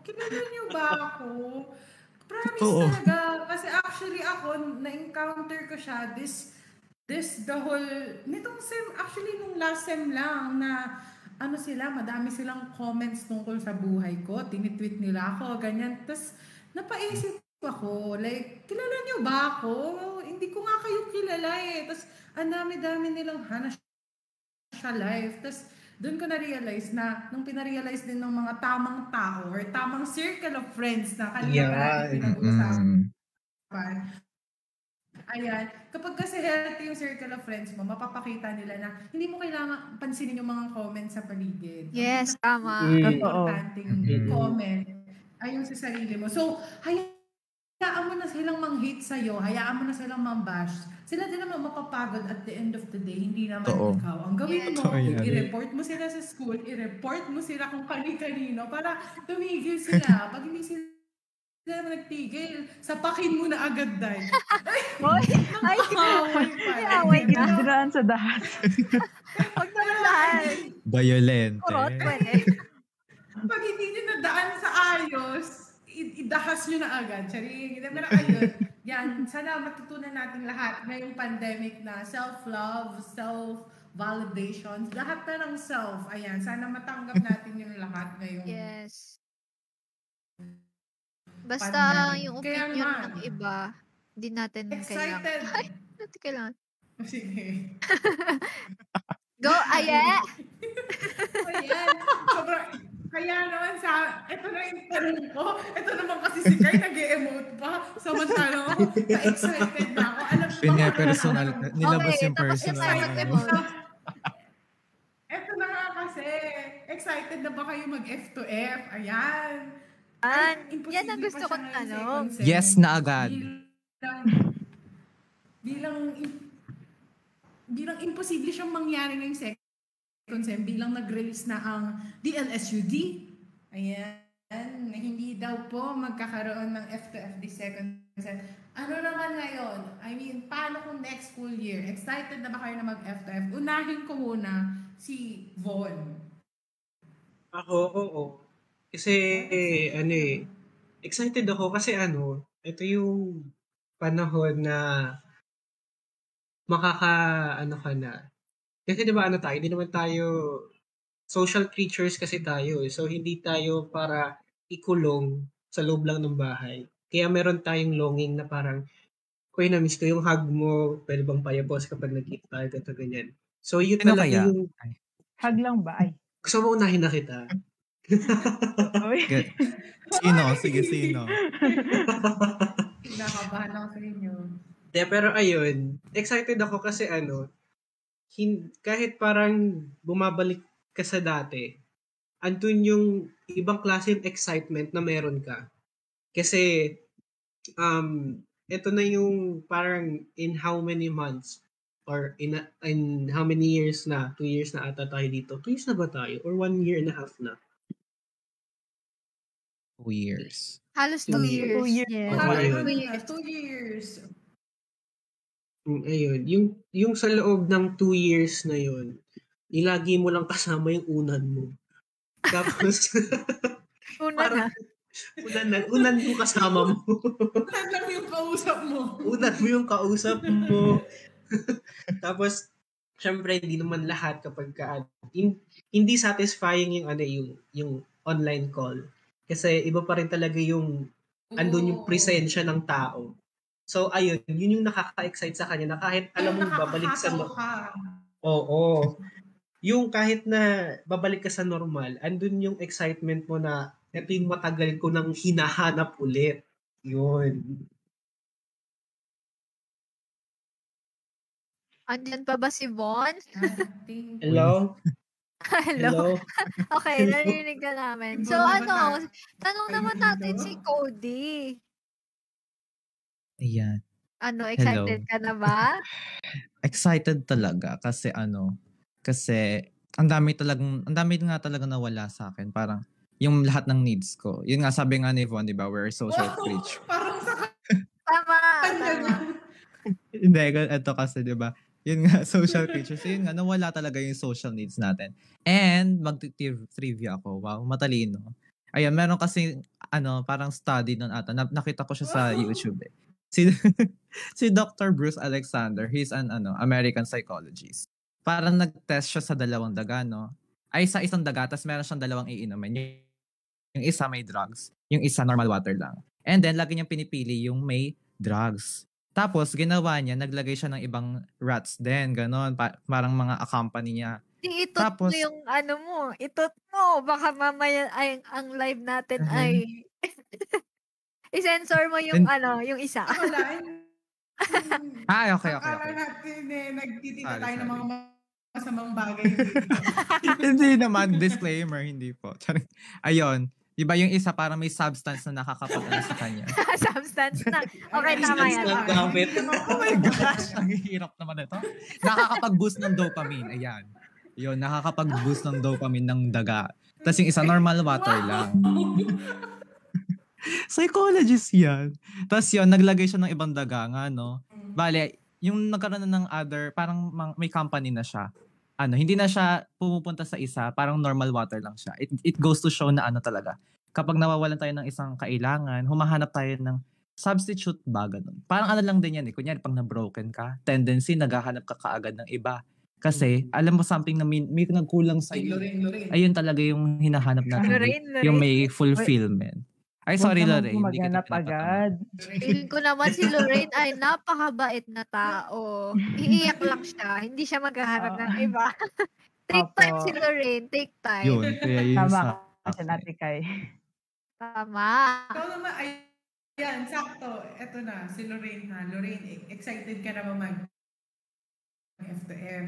Kilala niyo ba ako? Promise Totoo. talaga. Kasi actually ako, na-encounter ko siya this this the whole, nitong sem, actually nung last sem lang na ano sila, madami silang comments tungkol sa buhay ko. Tinitweet nila ako, ganyan. Tapos, napaisip ako. Like, kilala niyo ba ako? Hindi ko nga kayo kilala eh. Tapos, ang dami-dami nilang hana siya life. Tapos, doon ko na-realize na, nung pina-realize din ng mga tamang tao or tamang circle of friends na kanina Yeah. pinag-uusapan. Mm. Ayan. Kapag kasi healthy yung circle of friends mo, mapapakita nila na hindi mo kailangan pansinin yung mga comments sa paligid. Yes, tama. Mm. importanteng Mm. comment ay yung sa sarili mo. So, hayaan mo na silang mang-hate sa'yo, hayaan mo na silang mang-bash. Sila din naman mapapagod at the end of the day, hindi naman Totoo. ikaw. Ang gawin mo, Totoo yan. i-report mo sila sa school, i-report mo sila kung kani-kanino para tumigil sila. Pag hindi sila sila naman nagtigil, sapakin mo na agad dahil. Hoy, ay, Away pa. Ay, away ka. dinaan sa dahas. Huwag naman lahat. Violente. Kurot, pwede. Pag hindi nyo nadaan sa ayos, idahas nyo na agad. Charing. Pero ayun, yan, sana matutunan natin lahat ngayong pandemic na self-love, self-validation, lahat na ng self. Ayan, sana matanggap natin yung lahat ngayong Yes. Basta Pandemic. yung Kaya opinion nga. ng iba, di natin kailangan. excited. Ay, natin kailangan. Sige. Go, Aye! Ayan. Sobrang, kaya naman sa, ito na yung tanong ko. Ito naman kasi si Kai nag-emote pa. Samantalang ako, na-excited na ako. Alam mo Yun nga, kung personal. ano- Nilabas Okay, yung tapos personal. yung tayo ano. mag-emote. Eto na nga kasi. Excited na ba kayo mag F2F? Ayan. Yan, yan ang gusto kong tanong. Yes na agad. Bilang, bilang, bilang imposible siyang mangyari ngayong second sem bilang nag-release na ang DLSUD. Ayan. Na hindi daw po magkakaroon ng F2F this second sem. Ano naman ngayon? I mean, paano kung next school year? Excited na ba kayo na mag-F2F? Unahin ko muna si Von. Ako, oo. Kasi, eh, ano eh, excited ako kasi ano, ito yung panahon na makaka, ano ka na. Kasi di ba ano tayo, hindi naman tayo social creatures kasi tayo. eh. So, hindi tayo para ikulong sa loob lang ng bahay. Kaya meron tayong longing na parang, Uy, na-miss ko yung hug mo. Pwede bang payabos kapag nagkita tayo, ganito, ganyan. So, yun Sino talaga kaya? yung, Hag lang ba? Ay. gusto mo unahin na kita. Sino? Sige, sino? Nakabahan ako sa inyo. Yeah, pero ayun, excited ako kasi ano, hin- kahit parang bumabalik ka sa dati, andun yung ibang klase ng excitement na meron ka. Kasi, um, ito na yung parang in how many months or in, a- in how many years na, two years na ata tayo dito. Two years na ba tayo? Or one year and a half na? Two years. Halos Two two years. years. Two years. Ano na, two years. Mm, ayun. Yung, yung sa loob ng two years na yun, nilagi mo lang kasama yung unan mo. Tapos, Una parang, na. unan, na, unan mo kasama mo. Alam mo yung kausap mo. unan mo yung kausap mo. Tapos, syempre, hindi naman lahat kapag ka, hin- hindi satisfying yung, ano, yung, yung online call. Kasi iba pa rin talaga yung, andun yung Oo. presensya ng tao. So, ayun, yun yung nakaka-excite sa kanya na kahit alam mo babalik sa... Nakakahataw no- ka. Oo. Yung kahit na babalik ka sa normal, andun yung excitement mo na ito yung matagal ko nang hinahanap ulit. Yun. Andyan pa ba si Von? Hello? Hello. Hello? Okay, narinig ka namin. So ano, tanong naman natin hello? si Cody. Ayan. Ano, excited ka na ba? Excited talaga kasi ano, kasi ang dami talagang, ang dami nga talaga nawala sa akin. Parang yung lahat ng needs ko. Yun nga sabi nga ni Von, di ba, we're social Wow, creature. Parang sa Tama, tama. na. Hindi, ito kasi, di ba, yun nga, social creatures. So, yun nga, nawala talaga yung social needs natin. And, mag-trivia ako. Wow, matalino. Ayun, meron kasi, ano, parang study nun ata. Na- nakita ko siya sa. YouTube eh. Si, si Dr. Bruce Alexander, he's an ano, American psychologist. Parang nag-test siya sa dalawang daga, no? Ay, sa isang daga, tapos meron siyang dalawang iinumin. Yung isa may drugs, yung isa normal water lang. And then, lagi niyang pinipili yung may drugs. Tapos, ginawa niya, naglagay siya ng ibang rats din, ganon. Pa- parang mga accompany niya. Itot Tapos- mo yung ano mo. Itot mo. Baka mamaya ay, ang live natin Mhm. ay... I-sensor mo yung And- ano, yung isa. Wala. Ah, okay, okay, Akala okay. natin eh, nagtitita Sorry, tayo ng mga masamang bagay hindi naman, disclaimer, hindi po. Ayun. Di ba yung isa parang may substance na nakakapagano sa kanya? Substance na. Okay, Ay, tama yan. na gamit. Oh my gosh, ang hirap naman ito. Nakakapag-boost ng dopamine. Ayan. Yun, nakakapag-boost ng dopamine ng daga. Tapos yung isa, normal water lang. Psychologist yan. Tapos yun, naglagay siya ng ibang daga nga, no? Bale, yung nagkaroon na ng other, parang may company na siya. Ano, hindi na siya pumupunta sa isa, parang normal water lang siya. It, it goes to show na ano talaga. Kapag nawawalan tayo ng isang kailangan, humahanap tayo ng substitute ba, ganun. Parang ano lang din yan eh. Kunyari, pag na-broken ka, tendency, naghahanap ka kaagad ng iba. Kasi, alam mo something na may, may nagkulang sa Ay, iyo. Lorraine, Lorraine. Ayun talaga yung hinahanap natin. Lorraine, Lorraine. Yung may fulfillment. Ay, sorry, Huwag naman Lorraine. Agad. Feeling ko naman si Lorraine ay napakabait na tao. Iiyak lang siya. Hindi siya maghahanap ng Oo. iba. Take Opo. time si Lorraine. Take time. Yun, kaya yun Tama sa kasi natin kay. Tama. Ikaw naman, ay, yan, sakto. Ito na, si Lorraine ha. Lorraine, e- excited ka na ba mag F to F?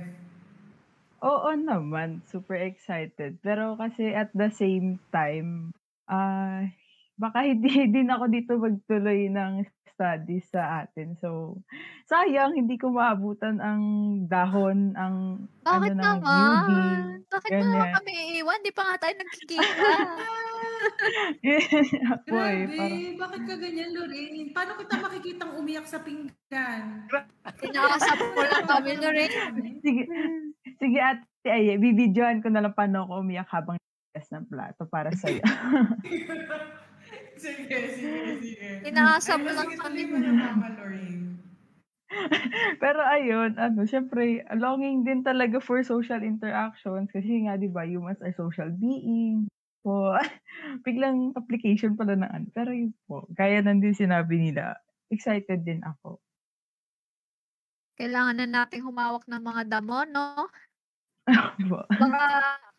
Oo naman, super excited. Pero kasi at the same time, ah baka hindi din ako dito magtuloy ng studies sa atin. So, sayang, hindi ko maabutan ang dahon, ang Bakit ano ng newbie. naman? Bakit mo naman ganyan. kami iiwan? Di pa nga tayo nagkikita. Ako eh, Grabe, parang, bakit ka ganyan, Lorraine? Paano kita makikitang umiyak sa pinggan? Pinakasap mo lang kami, Lorraine. sige, sige ate, ay, bibidyoan ko na lang paano ako umiyak habang ng plato para sa'yo. sige, sige, sige. Inaasap Ayun, lang sige, kami. mo na mama, Lorraine. Pero ayun, ano, syempre, longing din talaga for social interactions kasi nga, di ba, humans are social beings. So, biglang application pala ng ano. Pero yun po, kaya nandun sinabi nila, excited din ako. Kailangan na nating humawak ng mga damo, no? Po. Baka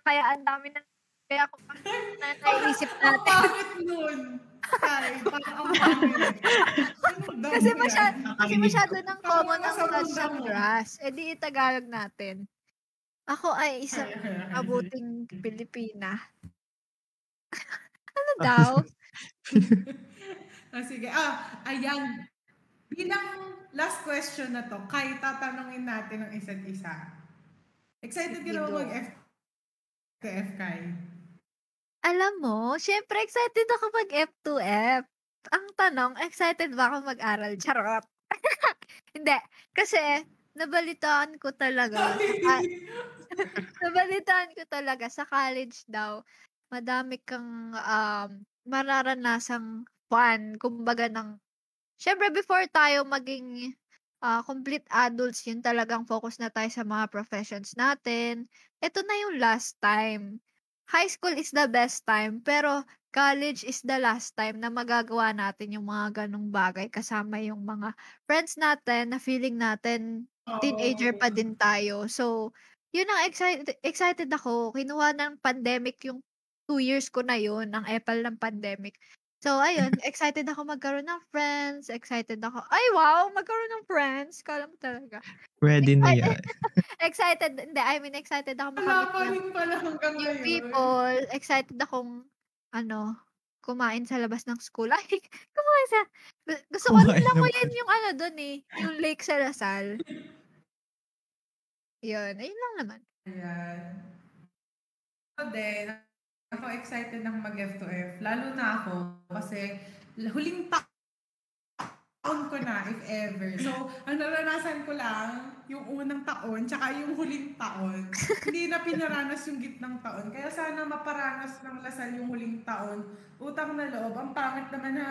kaya ang dami na kaya kung na naisip natin. nun. Ay, ang pangit. Damo Kasi yan? masya- Kasi masyado ng common ang touch ng grass. E di Tagalog natin. Ako ay isang abuting Pilipina. ano daw? Ah, sige. Ah, ayan. Bilang last question na to, kay tatanungin natin ang isa't isa. Excited ka na ba Sige, go. mag-F to F, Kai? Alam mo, syempre excited ako mag F2F. Ang tanong, excited ba ako mag-aral? Charot. Hindi. Kasi, nabalitaan ko talaga. ah, nabalitaan ko talaga sa college daw, madami kang um, mararanasang fun. Kumbaga ng, syempre before tayo maging ah, complete adults, yun talagang focus na tayo sa mga professions natin. Ito na yung last time. High school is the best time, pero college is the last time na magagawa natin yung mga ganong bagay kasama yung mga friends natin na feeling natin teenager pa din tayo. So, yun ang excited, excited ako. Kinuha ng pandemic yung two years ko na yun, ang epal ng pandemic. So, ayun, excited ako magkaroon ng friends, excited ako, ay wow, magkaroon ng friends, kala mo talaga. Ready na yan. Excited, hindi, I mean, excited ako Wala makamit pa yung, rin pala hanggang yung ngayon. people, excited akong, ano, kumain sa labas ng school. Ay, kumain sa, gu- gusto ko rin lang ng ulit yung ano dun eh, yung Lake sa Lasal. Yun, ayun lang naman. Ayan. Ako din, ako excited na mag-F to F. Lalo na ako kasi huling ta- taon ko na, if ever. So, ang naranasan ko lang, yung unang taon, tsaka yung huling taon. Hindi na pinaranas yung gitnang taon. Kaya sana maparanas ng lasal yung huling taon. Utang na loob. Ang pangit naman na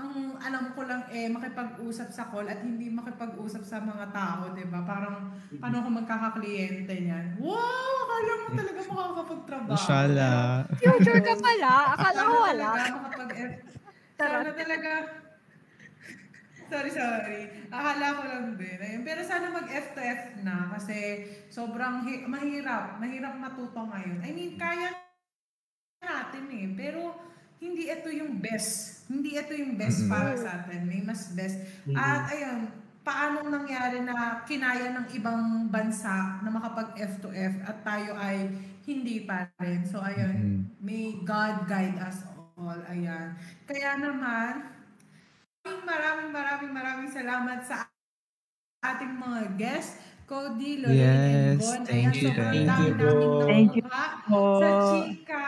ang alam ko lang eh, makipag-usap sa call at hindi makipag-usap sa mga tao, di ba? Parang, paano ako magkakakliyente niyan? Wow! Akala mo talaga makakapagtrabaho. Mashallah. Future ka pala, akala ko wala. makapag Sana talaga, sorry, sorry. Akala ko lang din. Ayun. Pero sana mag F to F na kasi sobrang hi- mahirap. Mahirap matuto ngayon. I mean, kaya natin eh. Pero hindi ito yung best. Hindi ito yung best Mm-mm. para sa atin. May mas best. At ayun, paano nangyari na kinaya ng ibang bansa na makapag F to F at tayo ay hindi pa rin. So ayun, Mm. may God guide us all. Ayan. Kaya naman, maraming maraming maraming maraming salamat sa ating mga guests. Cody, Lorraine, and Yes, Von. thank Ayan, you, sobrang thank you. Thank you nakuha po. sa chika,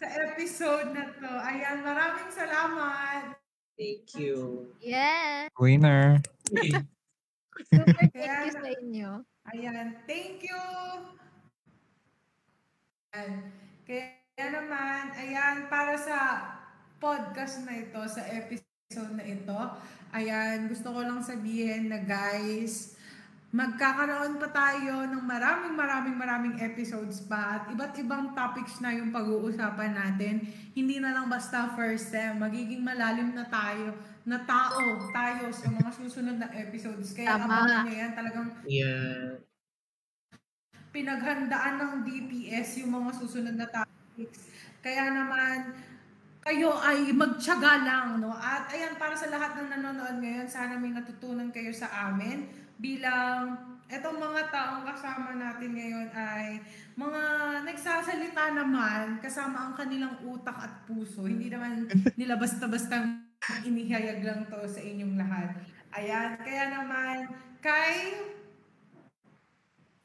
sa episode na to. Ayan, maraming salamat. Thank you. Yes. Winner. Super thank you sa inyo. Ayan, thank you! Ayan. Kaya naman, ayan, para sa podcast na ito, sa episode na ito, ayan, gusto ko lang sabihin na guys, magkakaroon pa tayo ng maraming maraming maraming episodes pa at iba't ibang topics na yung pag-uusapan natin. Hindi na lang basta first sem, magiging malalim na tayo, na tao tayo sa mga susunod na episodes. Kaya Tama. abangan nyo yan, talagang Yeah. pinaghandaan ng DPS yung mga susunod na topics. Kaya naman, kayo ay magtyaga lang, no? At ayan, para sa lahat ng nanonood ngayon, sana may natutunan kayo sa amin bilang etong mga taong kasama natin ngayon ay mga nagsasalita naman kasama ang kanilang utak at puso. Hindi naman nila basta-basta inihayag lang to sa inyong lahat. Ayan, kaya naman, kay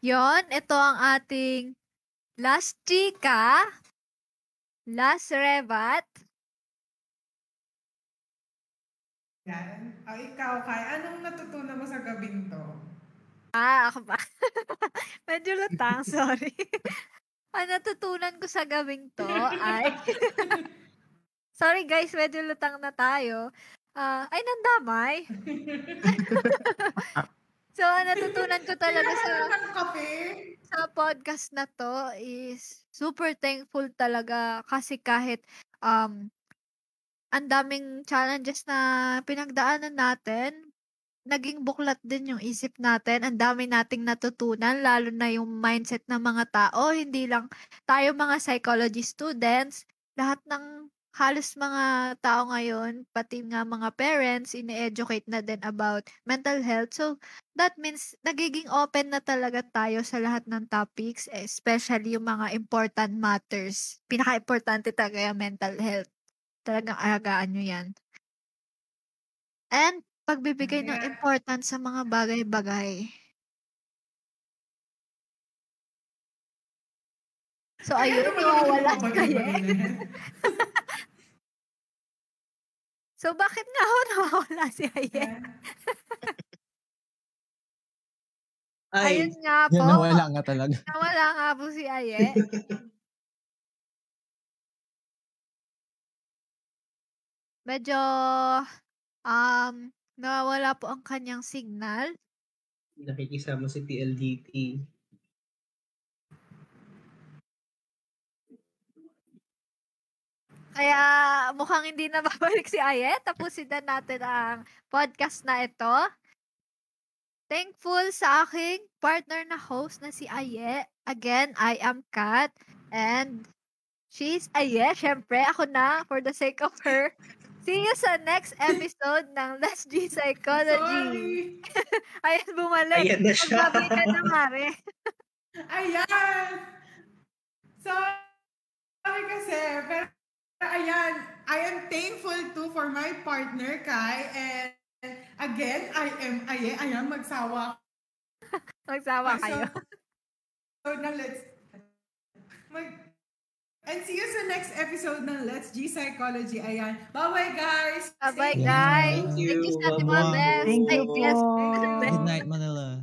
Yon, ito ang ating last chika, last rebat. Yan. O ikaw, Kai, anong natutunan mo sa gabing to? Ah, ako ba? Medyo lutang, sorry. ang natutunan ko sa gabing to ay... sorry guys, medyo lutang na tayo. Ah, ay, nandamay. so, ang natutunan ko talaga sa... Sa podcast na to is super thankful talaga kasi kahit um ang daming challenges na pinagdaanan natin, naging buklat din yung isip natin. Ang dami nating natutunan, lalo na yung mindset ng mga tao. Hindi lang tayo mga psychology students, lahat ng halos mga tao ngayon, pati nga mga parents, ine-educate na din about mental health. So, that means nagiging open na talaga tayo sa lahat ng topics, especially yung mga important matters. Pinaka-importante talaga yung mental health. Talagang alagaan nyo yan. And pagbibigay ng Yeah. importance sa mga bagay-bagay. So, ayun, Kaya naman naman nawawala yung mga kayo. So, bakit nga ako nawawala si Aye? Yan. Ay, Ayun nga po. Yan, nawala nga talaga. Nawala nga po si Aye. Medyo, um, nawawala po ang kanyang signal. nakikisama si TLDT. Kaya mukhang hindi na babalik si Aye. Tapusin na natin ang podcast na ito. Thankful sa aking partner na host na si Aye. Again, I am Kat. And she's Aye. Siyempre, ako na for the sake of her. See you sa next episode ng Let's G Psychology. Sorry. Ayan, bumalik. Ayan na siya. Magbabi ka na, Mare. Ayan! Sorry kasi, pero ayan, I am thankful too for my partner, Kai, and again, I am, ayan, ayan, magsawa Magsawa kayo. So, na let's, mag, and see you sa next episode ng Let's G Psychology. Ayan. Bye-bye, guys! Bye-bye, Thank you. guys. Thank you. Thank you sa ating mga best. Thank you. Good night, Manila.